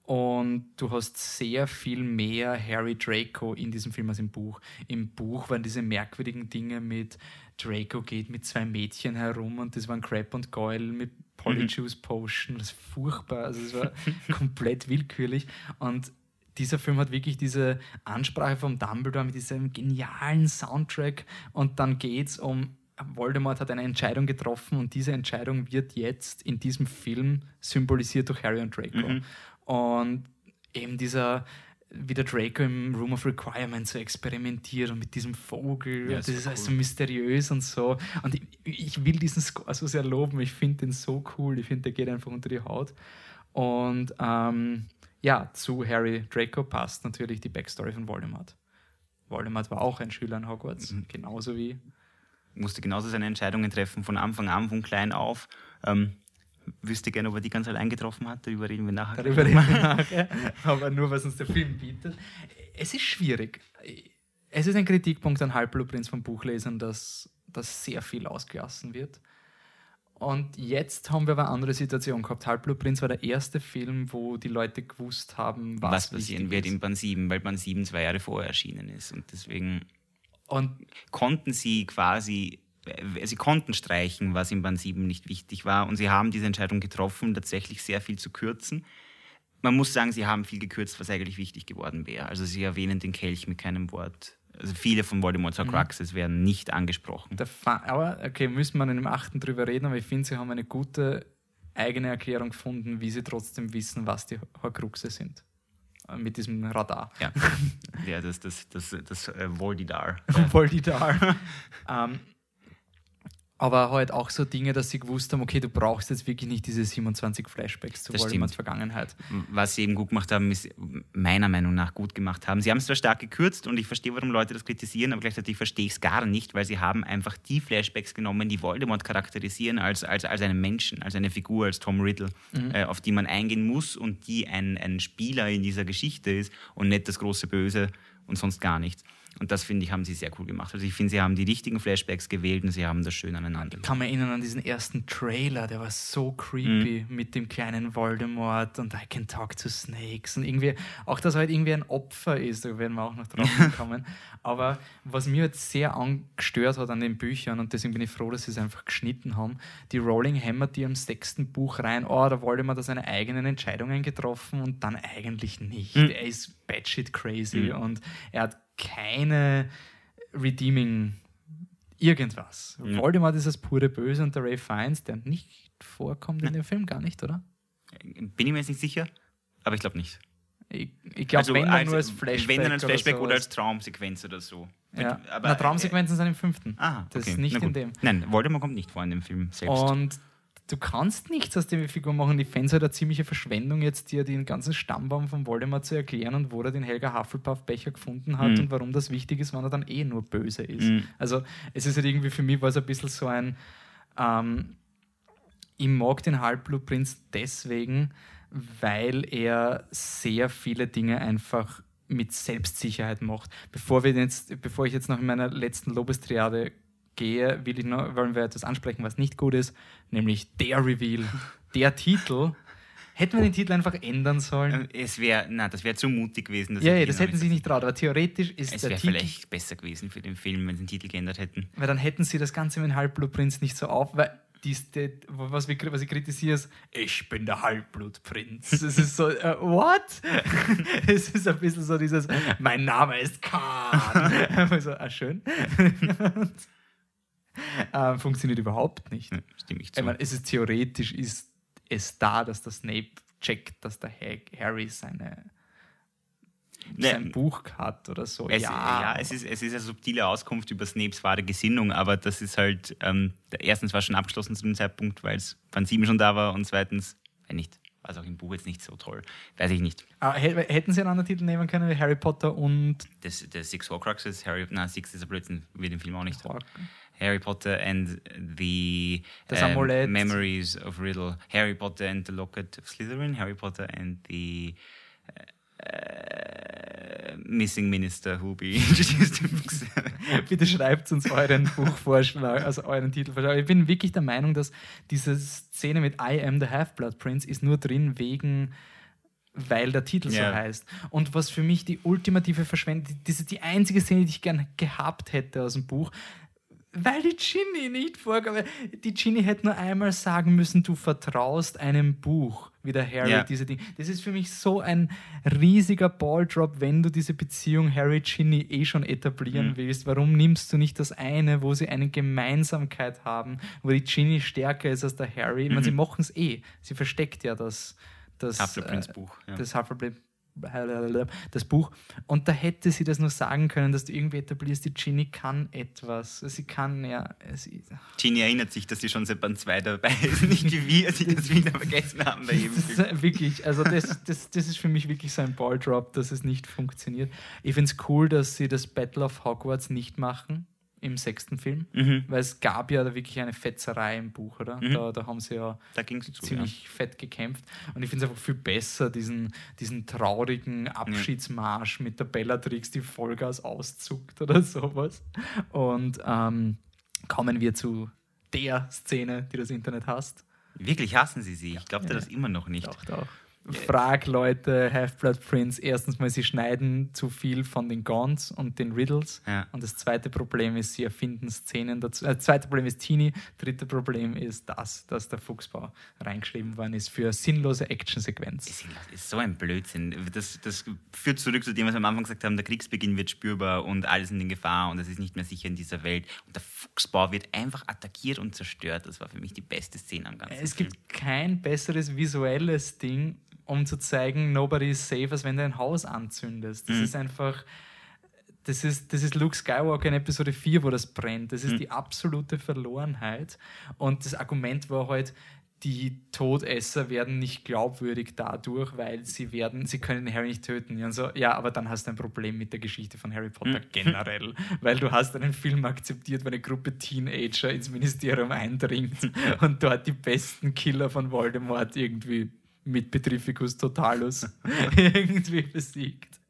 Und du hast sehr viel mehr Harry Draco in diesem Film als im Buch. Im Buch waren diese merkwürdigen Dinge mit Draco geht mit zwei Mädchen herum und das waren Crab und Goyle mit Polyjuice Potion. Das ist furchtbar. Also es war komplett willkürlich. Und dieser Film hat wirklich diese Ansprache vom Dumbledore mit diesem genialen Soundtrack und dann geht es um Voldemort hat eine Entscheidung getroffen und diese Entscheidung wird jetzt in diesem Film symbolisiert durch Harry und Draco. Mhm. Und eben dieser, wie der Draco im Room of Requirement so experimentiert und mit diesem Vogel. Ja, und das ist alles cool. so mysteriös und so. Und ich, ich will diesen Score so sehr loben. Ich finde den so cool. Ich finde, der geht einfach unter die Haut. Und ähm, ja, zu Harry Draco passt natürlich die Backstory von Voldemort. Voldemort war auch ein Schüler an Hogwarts, Mhm. genauso wie Musste genauso seine Entscheidungen treffen, von Anfang an, von klein auf. Ähm, wüsste gerne, ob er die ganz allein getroffen hat. Darüber reden wir nachher. Darüber reden wir nachher. Aber nur, was uns der Film bietet. Es ist schwierig. Es ist ein Kritikpunkt an Halbblutprinz von Buchlesern, dass, dass sehr viel ausgelassen wird. Und jetzt haben wir aber eine andere Situation gehabt. Halbblutprinz war der erste Film, wo die Leute gewusst haben, was, was passieren wird ist. in Band 7, weil Band 7 zwei Jahre vorher erschienen ist. Und deswegen Und konnten sie quasi, sie konnten streichen, was in Band 7 nicht wichtig war. Und sie haben diese Entscheidung getroffen, tatsächlich sehr viel zu kürzen. Man muss sagen, sie haben viel gekürzt, was eigentlich wichtig geworden wäre. Also sie erwähnen den Kelch mit keinem Wort. Also viele von Voldemorts Horcruxes werden nicht angesprochen. aber, okay, müssen wir in dem achten drüber reden, aber ich finde, sie haben eine gute eigene Erklärung gefunden, wie sie trotzdem wissen, was die Horcruxe sind. Äh, Mit diesem Radar. Ja, ja das, das, das, das äh, Voldidar. Voldidar. ähm, aber halt auch so Dinge, dass sie gewusst haben, okay, du brauchst jetzt wirklich nicht diese 27 Flashbacks zu Voldemorts. Vergangenheit. Was sie eben gut gemacht haben, ist meiner Meinung nach gut gemacht haben. Sie haben es zwar stark gekürzt und ich verstehe, warum Leute das kritisieren, aber gleichzeitig verstehe ich es gar nicht, weil sie haben einfach die Flashbacks genommen, die Voldemort charakterisieren als, als, als einen Menschen, als eine Figur, als Tom Riddle, äh, auf die man eingehen muss und die ein, ein Spieler in dieser Geschichte ist und nicht das große Böse und sonst gar nichts. Und das, finde ich, haben sie sehr cool gemacht. Also ich finde, sie haben die richtigen Flashbacks gewählt und sie haben das schön aneinander. Ich kann mich erinnern an diesen ersten Trailer, der war so creepy Mhm. mit dem kleinen Voldemort und I can talk to snakes und irgendwie, auch dass er halt irgendwie ein Opfer ist, da werden wir auch noch drauf kommen. Aber was mir jetzt sehr angestört hat an den Büchern und deswegen bin ich froh, dass sie es einfach geschnitten haben, die Rowling hämmert die im sechsten Buch rein, oh, da Voldemort hat seine eigenen Entscheidungen getroffen und dann eigentlich nicht. Mhm. Er ist batshit crazy und er hat keine redeeming irgendwas. Ja. Voldemort ist das pure Böse und der Ray Fiennes, der nicht vorkommt in dem Film, gar nicht, oder? Bin ich mir jetzt nicht sicher, aber ich glaube nicht. Ich, ich glaube, wenn dann nur als Flashback. Wenn dann als Flashback oder, sowas. als Traumsequenz oder so. Ja. Aber, Na, Traumsequenzen sind im fünften. Äh, ah, Das okay. ist nicht in dem. Nein, Voldemort kommt nicht vor in dem Film selbst. Und du kannst nichts aus der Figur machen. Fände es halt eine ziemliche Verschwendung, jetzt dir den ganzen Stammbaum von Voldemort zu erklären und wo er den Helga Hufflepuff-Becher gefunden hat Mhm. und warum das wichtig ist, wenn er dann eh nur böse ist. Mhm. Also es ist halt irgendwie für mich war es ein bisschen so ein ähm, ich mag den Halbblutprinz deswegen, weil er sehr viele Dinge einfach mit Selbstsicherheit macht. Bevor, wir jetzt, bevor ich jetzt noch in meiner letzten Lobestriade gehe, will ich noch, wollen wir etwas ansprechen, was nicht gut ist, nämlich der Reveal, der Titel. Hätten wir den Titel einfach ändern sollen? Äh, Es wäre, na, das wäre zu mutig gewesen. ja, ja, das hätten sie nicht traut, aber theoretisch ist Es der wäre Titel vielleicht besser gewesen für den Film, wenn sie den Titel geändert hätten. Weil dann hätten sie das Ganze mit dem Halbblutprinz nicht so auf, weil dies, die, was, wir, was ich kritisiere ist, ich bin der Halbblutprinz. Es ist so, äh, what? es ist ein bisschen so dieses, mein Name ist Khan. so, ah, schön. ähm, funktioniert überhaupt nicht. Ja, stimme ich zu. Ich meine, es ist theoretisch ist es da, dass der Snape checkt, dass der Ha- Harry seine Ne, sein Buch hat oder so. Es, ja, es, ist, es ist eine subtile Auskunft über Snapes wahre Gesinnung, aber das ist halt, ähm, erstens war es schon abgeschlossen zu dem Zeitpunkt, weil es Band 7 schon da war und zweitens, wenn nicht, war es auch im Buch jetzt nicht so toll. Weiß ich nicht. Ah, hä- hätten sie einen anderen Titel nehmen können wie Harry Potter und Das, der Six Horcruxes, Harry, na, Six ist ein Blödsinn, wird im Film auch nicht. Horc- Harry Potter and the Amulett. Memories of Riddle. Harry Potter and the Locket of Slytherin. Harry Potter and the Äh, Missing Minister who be introduced. Bitte schreibt uns euren Buchvorschlag, also euren Titelvorschlag. Ich bin wirklich der Meinung, dass diese Szene mit I am the Half-Blood Prince ist nur drin wegen weil der Titel Ja. so heißt. Und was für mich die ultimative Verschwendung, das ist die einzige Szene, die ich gern gehabt hätte aus dem Buch, weil die Ginny nicht vorkam. Die Ginny hätte nur einmal sagen müssen, du vertraust einem Buch, wie der Harry Ja. diese Dinge. Das ist für mich so ein riesiger Balldrop, wenn du diese Beziehung Harry-Ginny eh schon etablieren Mhm. willst. Warum nimmst du nicht das eine, wo sie eine Gemeinsamkeit haben, wo die Ginny stärker ist als der Harry? Ich meine, sie machen es eh. Sie versteckt ja das, das, Half-Blood äh. Ja. das Hufflepuff das Buch. Und da hätte sie das nur sagen können, dass du irgendwie etablierst, die Ginny kann etwas. Sie kann ja. Sie, Ginny erinnert sich, dass sie schon seit Band 2 dabei ist. Nicht wie wir, die das wieder vergessen haben bei jedem das wirklich, also das, das, das ist für mich wirklich so ein Balldrop, dass es nicht funktioniert. Ich finde es cool, dass sie das Battle of Hogwarts nicht machen im sechsten Film, Mhm. weil es gab ja da wirklich eine Fetzerei im Buch, oder? Mhm. Da, da haben sie ja Da ging es zu. Ja. ziemlich fett gekämpft. Und ich finde es einfach viel besser, diesen, diesen traurigen Abschiedsmarsch mit der Bellatrix, die Vollgas auszuckt oder sowas. Und ähm, kommen wir zu der Szene, die das Internet hasst. Wirklich hassen sie sie. Ich glaube Ja. das immer noch nicht. Doch, doch. Frag Leute, Half-Blood Prince, erstens mal, sie schneiden zu viel von den Gaunts und den Riddles. Ja. Und das zweite Problem ist, sie erfinden Szenen dazu. Äh, zweite Problem ist Teenie. Dritte Problem ist das, dass der Fuchsbau reingeschrieben worden ist für sinnlose Actionsequenz. Ist ist so ein Blödsinn. Das, das führt zurück zu dem, was wir am Anfang gesagt haben, der Kriegsbeginn wird spürbar und alles sind in Gefahr und es ist nicht mehr sicher in dieser Welt. Und der Fuchsbau wird einfach attackiert und zerstört. Das war für mich die beste Szene am ganzen Es Film. gibt kein besseres visuelles Ding, um zu zeigen, nobody is safe, als wenn du ein Haus anzündest. Das Mhm. ist einfach. Das ist, das ist Luke Skywalker in Episode 4, wo das brennt. Das ist Mhm. die absolute Verlorenheit. Und das Argument war halt, die Todesser werden nicht glaubwürdig dadurch, weil sie werden, sie können Harry nicht töten. Und so, ja, aber dann hast du ein Problem mit der Geschichte von Harry Potter Mhm. generell, weil du hast einen Film akzeptiert, wo eine Gruppe Teenager ins Ministerium eindringt und dort die besten Killer von Voldemort irgendwie mit Petrificus Totalus irgendwie besiegt.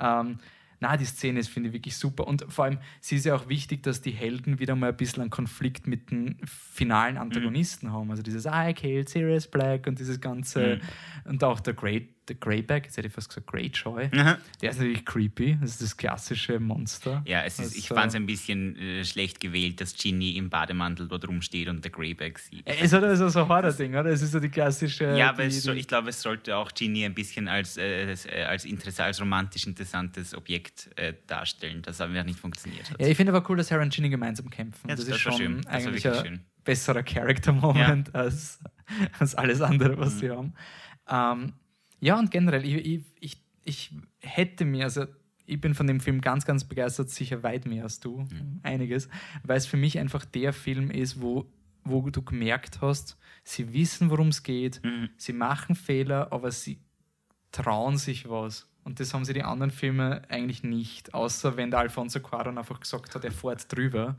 Ähm, na, die Szene ist, finde ich, wirklich super. Und vor allem, sie ist ja auch wichtig, dass die Helden wieder mal ein bisschen einen Konflikt mit den finalen Antagonisten haben. Also dieses I killed Sirius Black und dieses ganze. Und auch der Grey, der Greyback, jetzt hätte ich fast gesagt Greyjoy. Aha. Der ist natürlich creepy. Das ist das klassische Monster. Ja, es ist, Das, ich äh, fand es ein bisschen äh, schlecht gewählt, dass Ginny im Bademantel dort rumsteht und der Greyback sieht. Es hat also so ein Horror-Ding, oder? Es ist so die klassische. Ja, aber die, soll, ich glaube, es sollte auch Ginny ein bisschen als, äh, als, äh, als, interess als romantisch interessantes Objekt äh, darstellen, das aber nicht funktioniert hat. Ja, ich finde aber cool, dass Harry und Ginny gemeinsam kämpfen. Ja, das, das ist schon schön. Eigentlich ein besserer Character-Moment als, als alles andere, was Mhm. sie haben. Ähm, ja, und generell, ich, ich, ich, ich hätte mir, also ich bin von dem Film ganz, ganz begeistert, sicher weit mehr als du, Mhm. einiges, weil es für mich einfach der Film ist, wo, wo du gemerkt hast, sie wissen, worum es geht, Mhm. sie machen Fehler, aber sie trauen sich was. Und das haben sie die anderen Filme eigentlich nicht, außer wenn der Alfonso Cuarón einfach gesagt hat, er fährt drüber.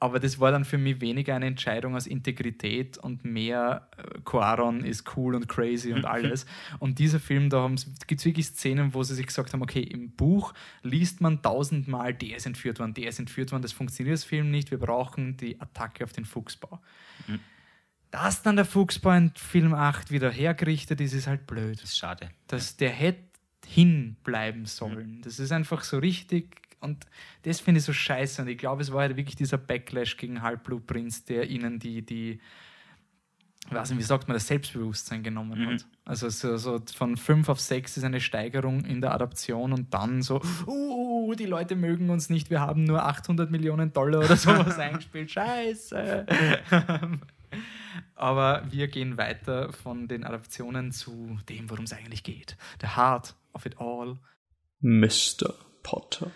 Aber das war dann für mich weniger eine Entscheidung aus Integrität und mehr äh, Cuaron ist cool und crazy und alles. Und dieser Film, da gibt es wirklich Szenen, wo sie sich gesagt haben, okay, im Buch liest man tausendmal, der ist entführt worden, der ist entführt worden, das funktioniert das Film nicht, wir brauchen die Attacke auf den Fuchsbau. Dass dann der Fuchsbau in Film 8 wieder hergerichtet ist, ist halt blöd Das ist schade. dass der hätte hinbleiben sollen. Das ist einfach so richtig und das finde ich so scheiße und ich glaube, es war halt wirklich dieser Backlash gegen Halbblutprinz, der ihnen die, die ich weiß nicht, wie sagt man, das Selbstbewusstsein genommen Mhm. hat. Also so, so von 5 auf 6 ist eine Steigerung in der Adaption und dann so, uh, die Leute mögen uns nicht, wir haben nur 800 Millionen Dollar oder sowas eingespielt, scheiße. Aber wir gehen weiter von den Adaptionen zu dem, worum es eigentlich geht. The Heart of it all. Mr. Potter.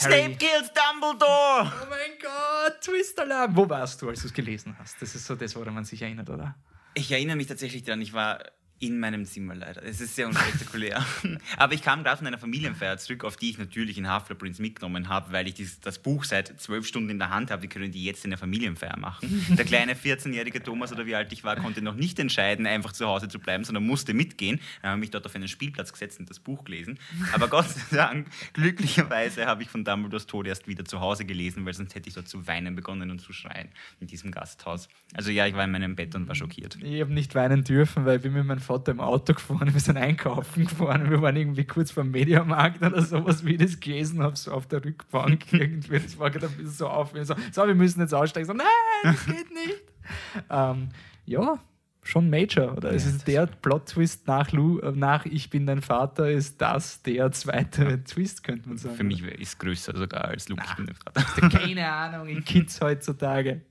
Snape kills Dumbledore! Oh mein Gott, Twist-Alarm! Wo warst du, als du es gelesen hast? Das ist so das, woran man sich erinnert, oder? Ich erinnere mich tatsächlich daran, ich war In meinem Zimmer leider. Es ist sehr unspektakulär. Aber ich kam gerade von einer Familienfeier zurück, auf die ich natürlich in Half-Blood Prince mitgenommen habe, weil ich dies, das Buch seit zwölf Stunden in der Hand habe. Die können die jetzt in der Familienfeier machen. Der kleine 14-jährige Thomas oder wie alt ich war, konnte noch nicht entscheiden, einfach zu Hause zu bleiben, sondern musste mitgehen. Dann habe ich mich dort auf einen Spielplatz gesetzt und das Buch gelesen. Aber Gott sei Dank, glücklicherweise habe ich von Dumbledores Tod erst wieder zu Hause gelesen, weil sonst hätte ich dort zu weinen begonnen und zu schreien in diesem Gasthaus. Also ja, ich war in meinem Bett und war schockiert. Ich habe nicht weinen dürfen, weil ich bin mit meinem Vater im Auto gefahren, wir sind einkaufen gefahren, wir waren irgendwie kurz vor dem Mediamarkt oder sowas, wie ich das gelesen habe, so auf der Rückbank irgendwie. Das war gerade ein bisschen so auf, so, so, wir müssen jetzt aussteigen. So, nein, das geht nicht. ähm, ja, schon Major, oder? es Ja, ist der Plot-Twist nach, Lu, äh, nach Ich bin dein Vater, ist das der zweite Twist, könnte man sagen. Für mich ist es größer sogar als Luke. Ich bin der Vater. Keine Ahnung, in Kids heutzutage.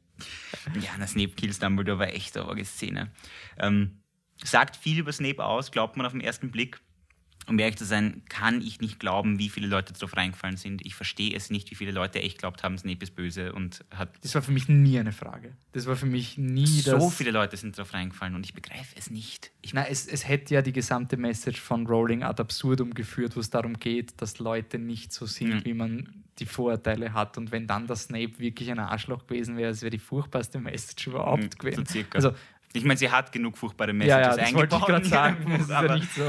Ja, na, Snape kills Dumbledore war echt eine Szene. Ähm, sagt viel über Snape aus, glaubt man auf den ersten Blick. Um ehrlich zu sein, kann ich nicht glauben, wie viele Leute darauf reingefallen sind. Ich verstehe es nicht, wie viele Leute echt glaubt haben, Snape ist böse und hat. Das war für mich nie eine Frage. Das war für mich nie So viele Leute sind darauf reingefallen und ich begreife es nicht. Ich, Na, es, es hätte ja die gesamte Message von Rowling ad absurdum geführt, wo es darum geht, dass Leute nicht so sind, Ja. wie man die Vorurteile hat. Und wenn dann der Snape wirklich ein Arschloch gewesen wäre, es wäre die furchtbarste Message überhaupt Mhm, gewesen. so circa. Also, ich meine, sie hat genug furchtbare ja, ja, Messages das wollte ich eingebaut. sagen. Buch, ist ja aber nicht so.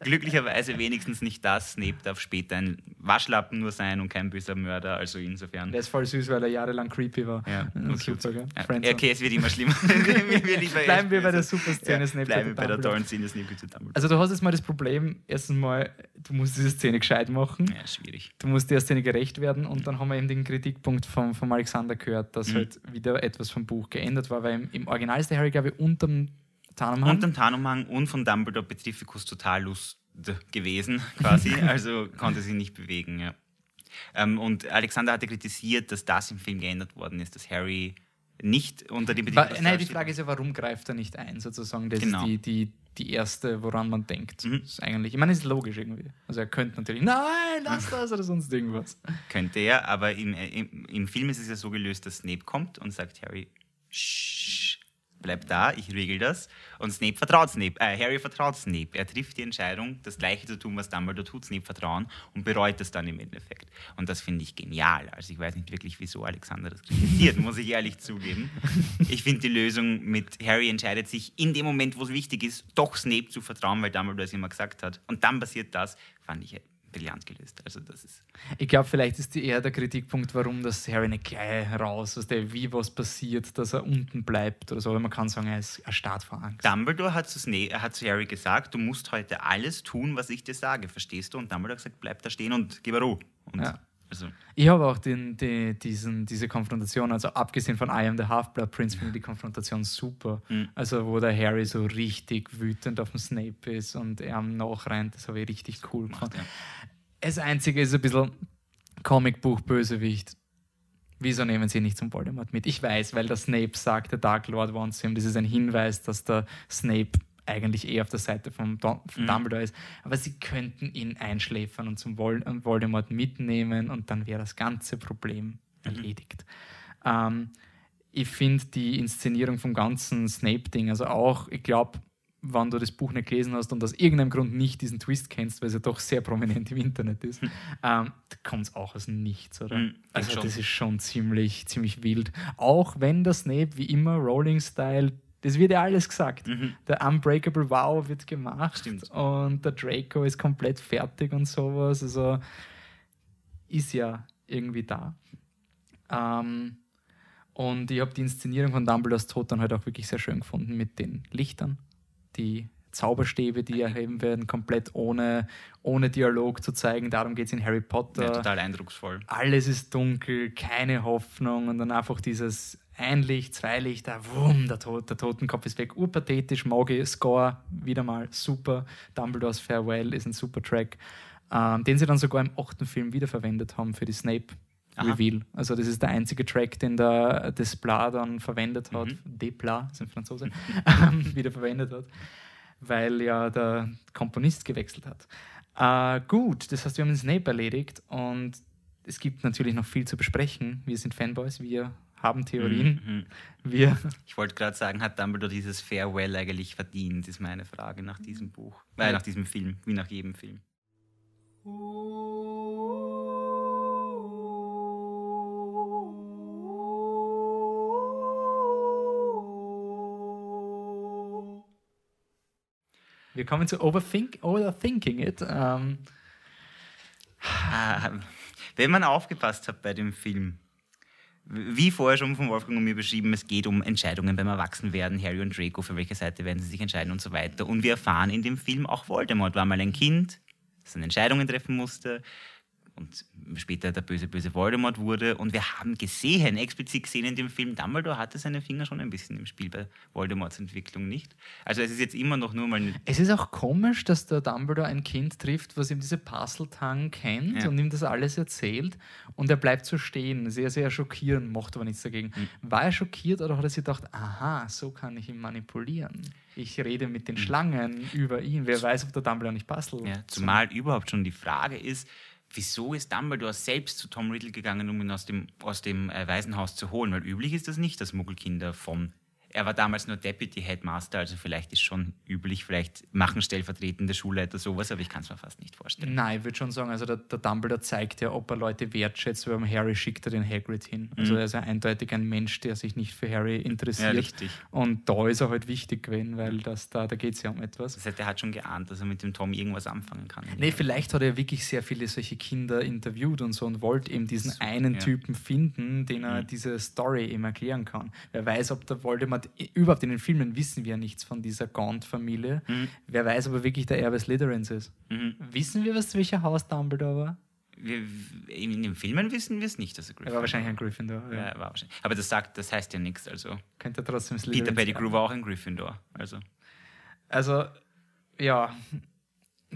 Glücklicherweise wenigstens nicht das. Snape darf später ein Waschlappen nur sein und kein böser Mörder. Also insofern. der ist voll süß, weil er jahrelang creepy war. Ja, Ja, und super, gell? Ja, okay, es wird immer schlimmer. Bleiben wir bei der böse. Superszene Ja, Snape bleiben wir bei der tollen Szene Snape zu Dumbledore. Also du hast jetzt mal das Problem, erstens mal, du musst diese Szene gescheit machen. ja, schwierig. du musst der Szene gerecht werden und dann haben wir eben den Kritikpunkt vom, vom Alexander gehört, dass Mhm. halt wieder etwas vom Buch geändert war, weil im, im Original ist der Harry, glaube ich, unterm Tarnumhang. Und dem Tarnumhang und von Dumbledore Petrificus total lust gewesen, quasi. also konnte sie nicht bewegen, ja. Ähm, und Alexander hatte kritisiert, dass das im Film geändert worden ist, dass Harry nicht unter die Petrificus Nein, die. Frage ist ja, warum greift er nicht ein, sozusagen? Das Genau. ist die, die, die erste, woran man denkt. Mhm. Ist eigentlich, ich meine, ist logisch irgendwie. Also er könnte natürlich, nein, lass das oder sonst irgendwas. Könnte er, aber im, im, im Film ist es ja so gelöst, dass Snape kommt und sagt, Harry, Shh, bleib da, ich regel das. Und Snape vertraut Snape, äh, Harry vertraut Snape. Er trifft die Entscheidung, das Gleiche zu tun, was Dumbledore tut, Snape vertrauen und bereut es dann im Endeffekt. Und das finde ich genial. Also ich weiß nicht wirklich, wieso Alexander das kritisiert, muss ich ehrlich zugeben. Ich finde die Lösung mit Harry entscheidet sich in dem Moment, wo es wichtig ist, doch Snape zu vertrauen, weil Dumbledore es immer gesagt hat. Und dann passiert das, fand ich brillant gelöst. Also das ist Ich glaube, vielleicht ist die eher der Kritikpunkt, warum das Harry nicht gleich raus, dass der wie was passiert, dass er unten bleibt oder so. Aber man kann sagen, er ist erstarrt vor Angst. Dumbledore hat zu, Sna er hat zu Harry gesagt, du musst heute alles tun, was ich dir sage, verstehst du? Und Dumbledore hat gesagt, bleib da stehen und gib Ruhe. Und Ja. Also, Ich habe auch den, die, diesen, diese Konfrontation, also abgesehen von I am the Half-Blood Prince, finde ich die Konfrontation super. Mhm. Also, wo der Harry so richtig wütend auf den Snape ist und er am nachrennt, das habe ich richtig cool gefunden. ja. Das Einzige ist ein bisschen Comicbuch-Bösewicht. Wieso nehmen sie nicht zum Voldemort mit? Ich weiß, weil der Snape sagt, der Dark Lord wants him. Das ist ein Hinweis, dass der Snape eigentlich eher auf der Seite von, Don von Mhm. Dumbledore ist. Aber sie könnten ihn einschläfern und zum Vol und Voldemort mitnehmen und dann wäre das ganze Problem erledigt. Ähm, ich finde die Inszenierung vom ganzen Snape-Ding, also auch, ich glaube, wenn du das Buch nicht gelesen hast und aus irgendeinem Grund nicht diesen Twist kennst, weil es ja doch sehr prominent im Internet ist, ähm, da kommt es auch aus Nichts, oder? Mhm, also schon. das ist schon ziemlich, ziemlich wild. Auch wenn der Snape, wie immer, Rowling-Style, das wird ja alles gesagt. Mhm. Der Unbreakable Wow wird gemacht Stimmt. und der Draco ist komplett fertig und sowas. Also ist ja irgendwie da. Ähm, und ich habe die Inszenierung von Dumbledores Tod dann halt auch wirklich sehr schön gefunden mit den Lichtern, die Zauberstäbe, die erheben werden, komplett ohne, ohne Dialog zu zeigen. Darum geht es in Harry Potter ja, total eindrucksvoll. alles ist dunkel, keine Hoffnung und dann einfach dieses ein Licht, zwei Lichter, wumm, der, Tod, der Totenkopf ist weg. Urpathetisch, Mogi, Score, wieder mal super. Dumbledores Farewell ist ein super Track, ähm, den sie dann sogar im achten Film wiederverwendet haben für die Snape. Aha. Reveal. Also, das ist der einzige Track, den der Desplat dann verwendet hat. Mhm. Desplat, ist ein Franzose, ähm, wieder verwendet hat, weil ja der Komponist gewechselt hat. Äh, gut, das heißt, wir haben den Snape erledigt und es gibt natürlich noch viel zu besprechen. Wir sind Fanboys, wir haben Theorien. Mhm. Wir, Ich wollte gerade sagen, hat Dumbledore dieses Farewell eigentlich verdient, ist meine Frage nach diesem Buch. Äh, nach diesem Film, wie nach jedem Film. wir kommen zu Overthink, Overthinking It. Ähm, Ah, wenn man aufgepasst hat bei dem Film, wie vorher schon von Wolfgang und mir beschrieben, es geht um Entscheidungen beim Erwachsenwerden, Harry und Draco, für welche Seite werden sie sich entscheiden und so weiter. Und wir erfahren in dem Film auch Voldemort war mal ein Kind, das dann Entscheidungen treffen musste und später der böse, böse Voldemort wurde. Und wir haben gesehen, explizit gesehen in dem Film, Dumbledore hatte seine Finger schon ein bisschen im Spiel bei Voldemorts Entwicklung nicht. Also es ist jetzt immer noch nur mal... es ist auch komisch, dass der Dumbledore ein Kind trifft, was ihm diese Puzzletang kennt Ja. und ihm das alles erzählt und er bleibt so stehen. Sehr, sehr schockierend, mochte aber nichts dagegen. Hm. War er schockiert oder hat er sich gedacht, aha, so kann ich ihn manipulieren? Ich rede mit den Schlangen über ihn. Wer weiß, ob der Dumbledore nicht puzzelt. Ja, zumal überhaupt schon die Frage ist, wieso ist Dumbledore selbst zu Tom Riddle gegangen, um ihn aus dem, aus dem äh, Waisenhaus zu holen? Weil üblich ist das nicht, dass Muggelkinder von. Er war damals nur Deputy Headmaster, also vielleicht ist schon üblich, vielleicht machen stellvertretende Schulleiter sowas, aber ich kann es mir fast nicht vorstellen. Nein, ich würde schon sagen, also der, der Dumbledore zeigt ja, ob er Leute wertschätzt, weil Harry schickt er den Hagrid hin. Also er ist ja eindeutig ein Mensch, der sich nicht für Harry Mhm. Ja, interessiert. richtig. Und da ist er halt wichtig gewesen, weil das, da, da geht es ja um etwas. Das heißt, er hat schon geahnt, dass er mit dem Tom irgendwas anfangen kann. Nee, vielleicht hat er wirklich sehr viele solche Kinder interviewt und so und wollte eben diesen einen ja. Typen finden, den er diese Story eben erklären kann. Wer weiß, ob der Voldemort, überhaupt in den Filmen wissen wir nichts von dieser Gaunt-Familie. Wer weiß, ob er wirklich der Erbe Slytherins ist. Mhm. Wissen wir, was welcher Haus Dumbledore war? Wir, in den Filmen wissen wir es nicht, dass er Er Gryffindor war wahrscheinlich ein Gryffindor. Ja. Ja, er war wahrscheinlich. Aber das sagt, das heißt ja nichts. Also Könnte er trotzdem Slytherins Peter Pettigrew war auch ein Gryffindor. Also Also, ja,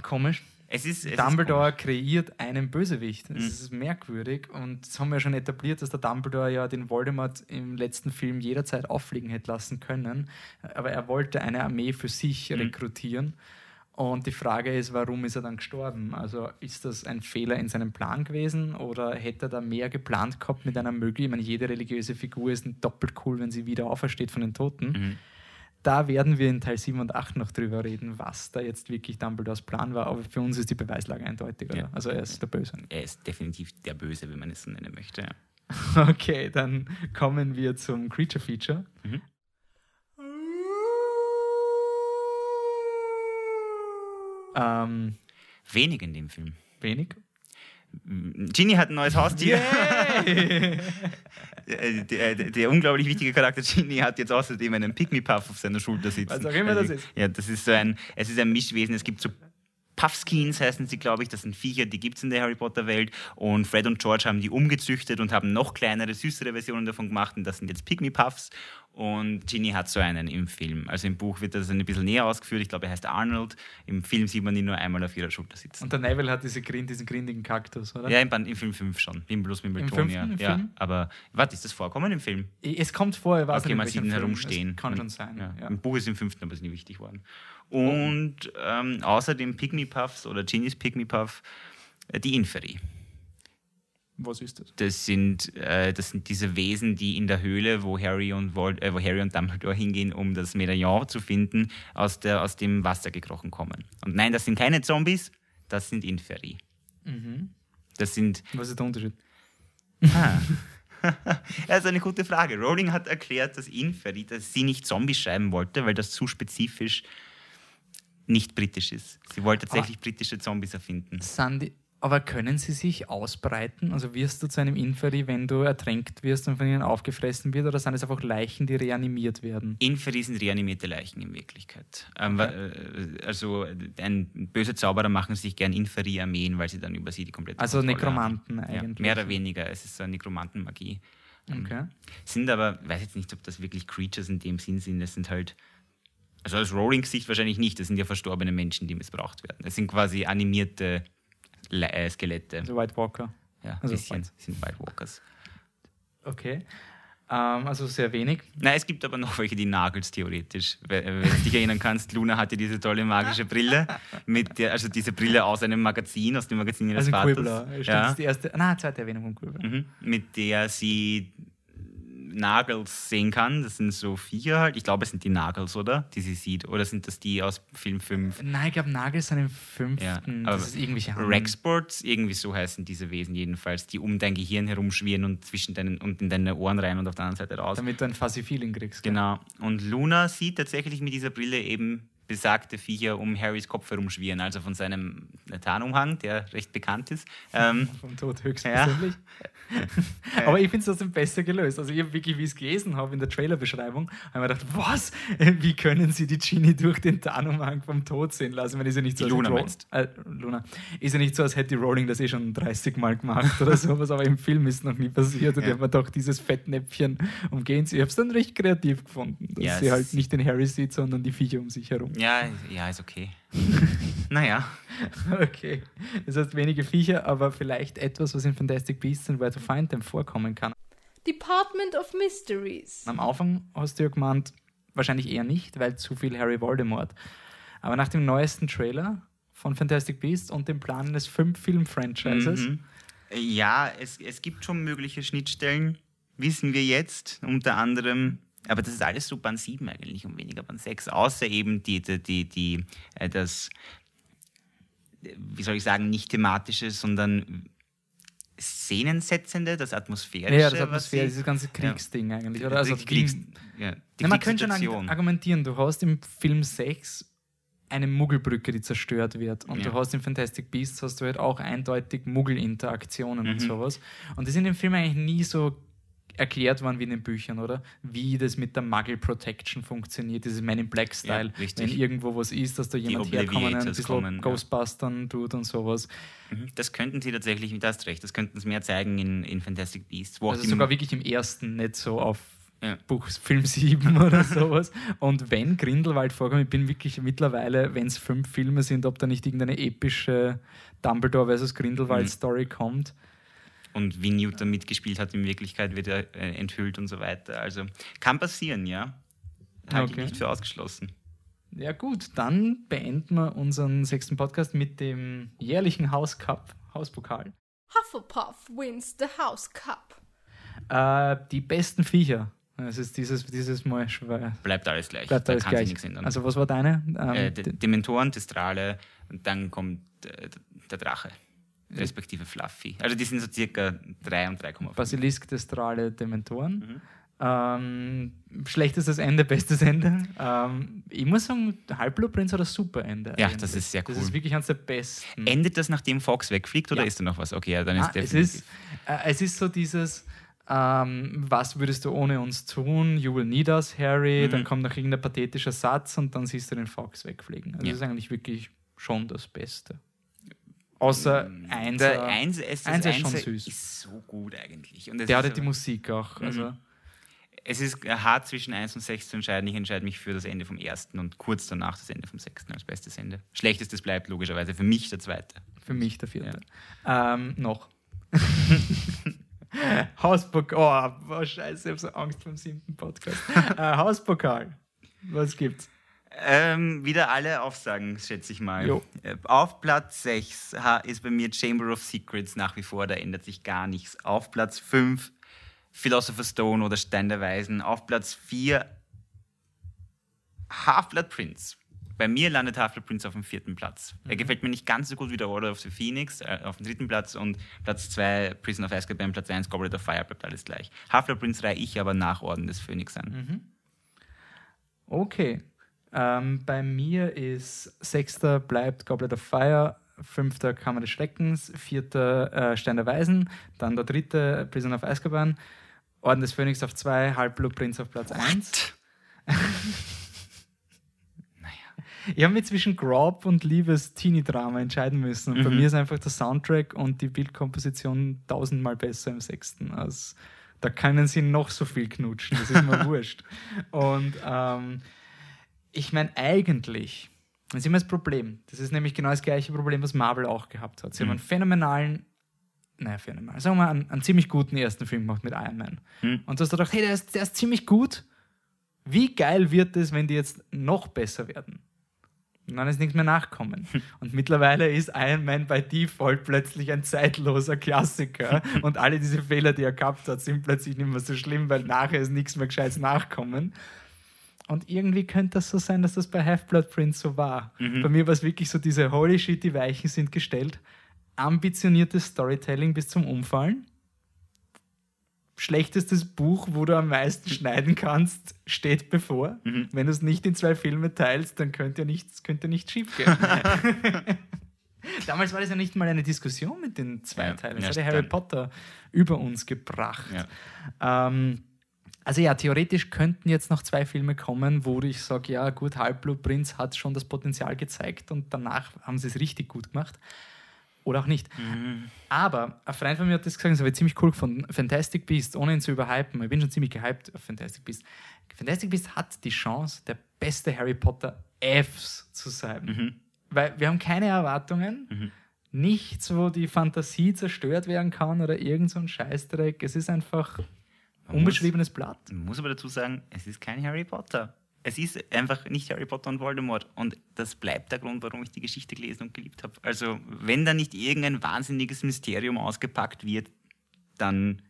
komisch. Es ist. Es Dumbledore Ist kreiert einen Bösewicht. Das Mhm. ist merkwürdig. Und das haben wir ja schon etabliert, dass der Dumbledore ja den Voldemort im letzten Film jederzeit auffliegen hätte lassen können. Aber er wollte eine Armee für sich Mhm. rekrutieren. Und die Frage ist, warum ist er dann gestorben? Also ist das ein Fehler in seinem Plan gewesen oder hätte er da mehr geplant gehabt mit einer Möglichkeit? Ich meine, jede religiöse Figur ist doppelt cool, wenn sie wieder aufersteht von den Toten. Mhm. Da werden wir in Teil 7 und 8 noch drüber reden, was da jetzt wirklich Dumbledores Plan war. Aber für uns ist die Beweislage eindeutig. Ja. Also er ist der Böse. er ist definitiv der Böse, wenn man es so nennen möchte. Ja. Okay, dann kommen wir zum Creature Feature. Mhm. Ähm, Wenig in dem Film. wenig. Ginny hat ein neues Haustier. Äh, der, der, der unglaublich wichtige Charakter Ginny hat jetzt außerdem einen Pygmy-Puff auf seiner Schulter sitzen. Was auch immer das ist. Ja, das ist so ein, es ist ein Mischwesen. Es gibt so Puffskins heißen sie, glaube ich. Das sind Viecher, die gibt es in der Harry Potter-Welt. Und Fred und George haben die umgezüchtet und haben noch kleinere, süßere Versionen davon gemacht. Und das sind jetzt Pygmy-Puffs. Und Ginny hat so einen im Film. Also im Buch wird das ein bisschen näher ausgeführt. Ich glaube, er heißt Arnold. Im Film sieht man ihn nur einmal auf ihrer Schulter sitzen. Und der Neville hat diese, grin- diesen grindigen Kaktus, oder? Ja, im, Band, im Film 5 schon. Wimbledon, Wimbledon, fünften ja. im ja. Film? Aber warte, ist das vorkommen im Film? Es kommt vor, ich weiß okay, man sieht ihn herumstehen. Es kann schon sein. Ja. Ja. Im Buch ist im fünften, aber ist nie wichtig worden. Und ähm, außerdem Pygmy Puffs oder Ginny's Pygmy Puff, äh, die Inferi. Was ist das? Das sind, äh, das sind diese Wesen, die in der Höhle, wo Harry und, Vold äh, wo Harry und Dumbledore hingehen, um das Medaillon zu finden, aus, der, aus dem Wasser gekrochen kommen. Und nein, das sind keine Zombies, das sind Inferi. Mhm. Das sind Was ist der Unterschied? Ah. Das ist eine gute Frage. Rowling hat erklärt, dass Inferi, dass sie nicht Zombies schreiben wollte, weil das zu spezifisch nicht britisch ist. Sie wollte tatsächlich britische Zombies erfinden. Sandy, aber können sie sich ausbreiten? Also wirst du zu einem Inferi, wenn du ertränkt wirst und von ihnen aufgefressen wird, oder sind es einfach Leichen, die reanimiert werden? Inferi sind reanimierte Leichen in Wirklichkeit. Ähm, wa- äh, Also ein böse Zauberer machen sich gern Inferi-Armeen, weil sie dann über sie die komplette Also Kontrolle Nekromanten haben. Ja, eigentlich. mehr oder weniger. Es ist so eine Nekromantenmagie. Okay. Sind aber, ich weiß jetzt nicht, ob das wirklich Creatures in dem Sinn sind. Das sind halt, also aus Rowlings Sicht wahrscheinlich nicht. Das sind ja verstorbene Menschen, die missbraucht werden. Das sind quasi animierte Le äh, Skelette. Also White Walker. Ja, also bisschen. White. sind White Walkers. Okay. Ähm, also sehr wenig. Na, es gibt aber noch welche, die nagels theoretisch. Wenn wenn du dich erinnern kannst, Luna hatte diese tolle magische Brille, mit der, also diese Brille aus einem Magazin, aus dem Magazin ihres Also Vaters. Quibbler. Stimmt, Ja. das ist die erste, na, zweite Erwähnung von Quibbler. Mhm. Mit der sie Nagels sehen kann. Das sind so Viecher halt. Ich glaube, es sind die Nagels, oder? Die sie sieht. Oder sind das die aus Film 5? Nein, ich glaube, Nagel sind im fünften. Ja, aber das ist irgendwelche Hand- Rexports, irgendwie so heißen diese Wesen jedenfalls, die um dein Gehirn herumschwirren und zwischen deinen und in deine Ohren rein und auf der anderen Seite raus. Damit du ein Fuzzy Feeling kriegst. Genau. Und Luna sieht tatsächlich mit dieser Brille eben besagte Viecher um Harrys Kopf herumschwirren, also von seinem Tarnumhang, der recht bekannt ist. Ähm, Vom Tod höchstpersönlich. Ja. Aber ich finde es trotzdem besser gelöst. Also, ich habe wirklich, wie ich es gelesen habe in der Trailerbeschreibung, habe ich mir gedacht, was? Wie können sie die Genie durch den Tarnumhang vom Tod sehen lassen? Wenn ist ja nicht so, Die als Luna meinst? Äh, Luna. Ist ja nicht so, als hätte die Rowling das eh schon 30 Mal gemacht oder sowas, aber im Film ist noch nie passiert und Ja. die haben mir doch dieses Fettnäpfchen umgehen. sie. Ich habe es dann recht kreativ gefunden, dass Ja, sie halt nicht den Harry sieht, sondern die Viecher um sich herum. Ja, ja, ist okay. naja. Okay. Das heißt wenige Viecher, aber vielleicht etwas, was in Fantastic Beasts and Where to Find Them vorkommen kann. Department of Mysteries. Am Anfang hast du ja gemeint, wahrscheinlich eher nicht, weil zu viel Harry Voldemort. Aber nach dem neuesten Trailer von Fantastic Beasts und dem Plan eines Fünf-Film-Franchises, Mhm. Ja, es, es gibt schon mögliche Schnittstellen, wissen wir jetzt, unter anderem. Aber das ist alles so Band 7 eigentlich und weniger Band 6, außer eben die, die, die, die äh, das, wie soll ich sagen, nicht thematische, sondern szenensetzende, das atmosphärische. ja, das Atmosphäre, dieses ganze Kriegsding eigentlich, oder? Also die Kriegs, wie- ja, die Na, man könnte schon argumentieren, du hast im Film 6 eine Muggelbrücke, die zerstört wird. Und Ja. du hast in Fantastic Beasts hast du halt auch eindeutig Muggel-Interaktionen und Mhm. sowas. Und das ist in dem Film eigentlich nie so erklärt worden wie in den Büchern, oder? Wie das mit der Muggle Protection funktioniert, dieses Man in Black Style. Ja. Wenn irgendwo was ist, dass da jemand herkommen, ein Obliviators bisschen kommen, ja. Ghostbustern tut und sowas. Mhm. Das könnten sie tatsächlich, du hast recht, das könnten sie mehr zeigen in, in Fantastic Beasts. Also sogar wirklich im ersten, nicht so auf Ja. Buch Film 7 oder sowas. Und wenn Grindelwald vorkommt, ich bin wirklich mittlerweile, wenn es fünf Filme sind, ob da nicht irgendeine epische Dumbledore versus Grindelwald Mhm. Story kommt. Und wie Newton mitgespielt hat, in Wirklichkeit wird er äh, enthüllt und so weiter. Also kann passieren, ja. Halte Okay. ich nicht für ausgeschlossen. Ja gut, dann beenden wir unseren sechsten Podcast mit dem jährlichen Hauscup, Hauspokal. Hufflepuff wins the House Cup. Äh, die besten Viecher. Es ist dieses, dieses Mal schwer. Bleibt alles gleich. Bleibt da alles kann gleich. sich nichts ändern. Also was war deine? Ähm, äh, Dementoren, Testrale und dann kommt äh, der Drache, respektive Fluffy. Also die sind so circa 3 und 3,5. Basilisk, Testrale, Dementoren. Mhm. Ähm, schlechtestes Ende, bestes Ende. Ähm, ich muss sagen, Halbblutprinz hat ein super Ende. Ja, das ist sehr Das cool. ist wirklich eines der besten. Endet das, nachdem Fox wegfliegt oder Ja. ist da noch was? Okay, ja, dann ist Ah, es, ist, äh, es ist so dieses, ähm, was würdest du ohne uns tun? You will need us, Harry. Mhm. Dann kommt noch irgendein pathetischer Satz und dann siehst du den Fox wegfliegen. Also Ja. das ist eigentlich wirklich schon das Beste. Außer eins. Der Eins, es, das Eins ist schon Einser süß. ist so gut eigentlich. Und Der hatte die Musik auch. Mhm. Also, Es ist hart zwischen 1 und 6 zu entscheiden. Ich entscheide mich für das Ende vom ersten und kurz danach das Ende vom sechsten als bestes Ende. Schlechtestes bleibt logischerweise für mich der zweite. Für mich der vierte. Ähm, noch. Hauspokal. Oh, oh, scheiße, ich habe so Angst vor dem siebten Podcast. äh, Hauspokal. Was gibt's? Ähm, wieder alle Aufsagen, schätze ich mal. Jo. Äh, Auf Platz 6 ha- ist bei mir Chamber of Secrets nach wie vor, da ändert sich gar nichts. Auf Platz 5 Philosopher's Stone oder Stein der Weisen. Auf Platz 4 Half-Blood Prince. Bei mir landet Half-Blood Prince auf dem vierten Platz. Mhm. Er gefällt mir nicht ganz so gut wie der Order of the Phoenix äh, auf dem dritten Platz und Platz 2 Prison of Azkaban, Platz 1 Goblet of Fire bleibt alles gleich. Half-Blood Prince reihe ich aber nach Orden des Phönix an. Mhm. Okay. Ähm, bei mir ist sechster bleibt Goblet of Fire, fünfter Kammer des Schreckens, vierter äh, Stein der Weisen, dann der dritte Prison of Azkaban, Orden des Phönix auf zwei, Halbblutprinz auf Platz eins. Ich habe mich zwischen Grob und Liebes-Teenie-Drama entscheiden müssen. Und bei Mhm. mir ist einfach der Soundtrack und die Bildkomposition tausendmal besser im sechsten. Als, da können sie noch so viel knutschen, das ist mir wurscht. Und ähm, ich meine, eigentlich, das ist immer das Problem. Das ist nämlich genau das gleiche Problem, was Marvel auch gehabt hat. Sie haben Mhm. einen phänomenalen, naja, phänomenal, sagen wir mal, einen, einen ziemlich guten ersten Film gemacht mit Iron Man. Mhm. Und du hast gedacht, hey, der ist, der ist ziemlich gut. Wie geil wird es, wenn die jetzt noch besser werden? Und dann ist nichts mehr nachkommen. Und mittlerweile ist Iron Man by Default plötzlich ein zeitloser Klassiker. Und alle diese Fehler, die er gehabt hat, sind plötzlich nicht mehr so schlimm, weil nachher ist nichts mehr Gescheites nachkommen. Und irgendwie könnte das so sein, dass das bei Half-Blood Prince so war. Bei mir war es wirklich so diese Holy shit, die Weichen sind gestellt. Ambitioniertes Storytelling bis zum Umfallen. Schlechtestes Buch, wo du am meisten schneiden kannst, steht bevor. Wenn du es nicht in zwei Filme teilst, dann könnte ja nichts, könnte nicht schief gehen. Damals war das ja nicht mal eine Diskussion mit den zwei Ja, Teilen. ja, Das hat der Harry. Potter über uns gebracht. Ja. Ähm, also ja, theoretisch könnten jetzt noch zwei Filme kommen, wo ich sage, ja gut, Halbblut Prinz hat schon das Potenzial gezeigt und danach haben sie es richtig gut gemacht. Oder auch nicht. Mhm. Aber ein Freund von mir hat das gesagt, das habe ich ziemlich cool gefunden. Fantastic Beast, ohne ihn zu überhypen, ich bin schon ziemlich gehypt auf Fantastic Beast. Fantastic Beast hat die Chance, der beste Harry Potter Fs zu sein. Mhm. Weil wir haben keine Erwartungen, nichts, wo die Fantasie zerstört werden kann oder irgend so ein Scheißdreck. Es ist einfach Man unbeschriebenes Blatt. Muss, muss aber dazu sagen, es ist kein Harry Potter. Es ist einfach nicht Harry Potter und Voldemort. Und das bleibt der Grund, warum ich die Geschichte gelesen und geliebt habe. Also, wenn da nicht irgendein wahnsinniges Mysterium ausgepackt wird, dann.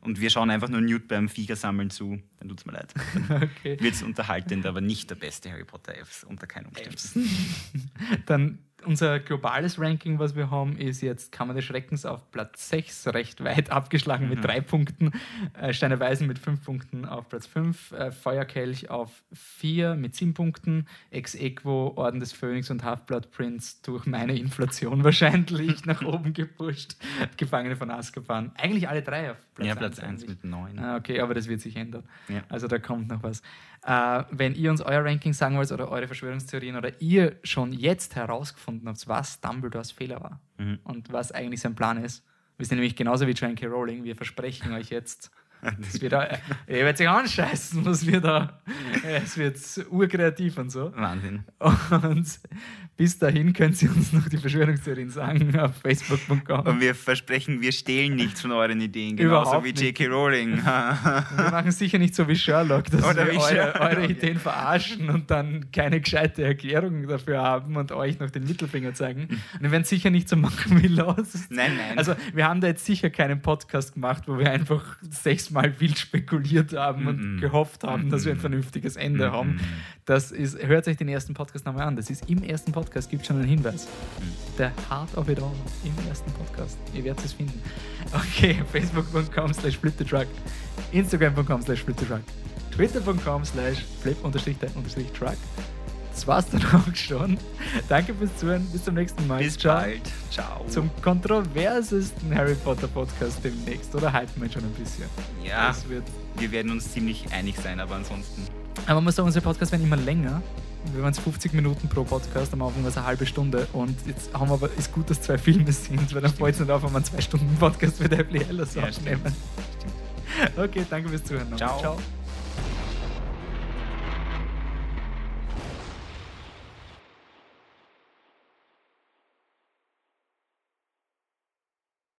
Und wir schauen einfach nur Newt beim Fliegersammeln zu, dann tut's mir leid. Okay. Wird es unterhaltend, aber nicht der beste Harry Potter Fs unter keinen Umständen. Dann unser globales Ranking, was wir haben, ist jetzt Kammer des Schreckens auf Platz 6, recht weit abgeschlagen mit drei Punkten. Äh, Steine Weisen mit fünf Punkten auf Platz 5. Äh, Feuerkelch auf 4 mit sieben Punkten. Ex Equo, Orden des Phönix und Half-Blood Prince durch meine Inflation wahrscheinlich nach oben gepusht. Gefangene von Azkaban. Eigentlich alle drei auf Platz ja, Platz 1 1 eigentlich. mit 9. Ah, okay, aber das wird sich ändern. Ja. Also da kommt noch was. Äh, wenn ihr uns euer Ranking sagen wollt oder eure Verschwörungstheorien oder ihr schon jetzt herausgefunden habt, was Dumbledores Fehler war Mhm. und was eigentlich sein Plan ist, wisst ihr nämlich genauso wie J.K. Rowling, wir versprechen euch jetzt, es wird, da, ihr werdet sich anscheißen, was wir da, es wird urkreativ und so. Wahnsinn. Und bis dahin könnt ihr uns noch die Verschwörungstheorien sagen auf facebook.com. Und wir versprechen, wir stehlen nichts von euren Ideen, genauso Überhaupt wie. J.K. Rowling. Wir machen sicher nicht so wie Sherlock, dass Oder wir eure, eure. Ideen verarschen und dann keine gescheite Erklärung dafür haben und euch noch den Mittelfinger zeigen. Und wir werden sicher nicht so machen wie Lost. nein, nein. Also wir haben da jetzt sicher keinen Podcast gemacht, wo wir einfach sechsmal wild spekuliert haben und Mhm. gehofft haben, dass wir ein Mhm. vernünftiges Ende Mhm. haben. Das ist, hört euch den ersten Podcast nochmal an. Das ist im ersten Podcast, gibt schon einen Hinweis. Der Heart of It All im ersten Podcast. Ihr werdet es finden. Okay, facebook.com slash fliptetruck, instagram.com slash fliptetruck, twitter.com slash flip-truck. Das war's dann auch schon. Danke fürs Zuhören. Bis zum nächsten Mal. Bis Ciao. bald. Ciao. Zum kontroversesten Harry Potter Podcast demnächst. Oder hypen wir schon ein bisschen? ja, Das wird wir werden uns ziemlich einig sein, aber ansonsten. Aber man muss sagen, unsere Podcasts werden immer länger. Wir waren jetzt 50 Minuten pro Podcast, am Anfang war es eine halbe Stunde. Und jetzt haben wir aber, ist gut, dass zwei Filme sind, weil dann fällt es nicht auf, wenn wir einen zwei Stunden Podcast für Deadly Hallows Ja, aufnehmen. stimmt. Okay, danke fürs Zuhören. Ciao. Ciao.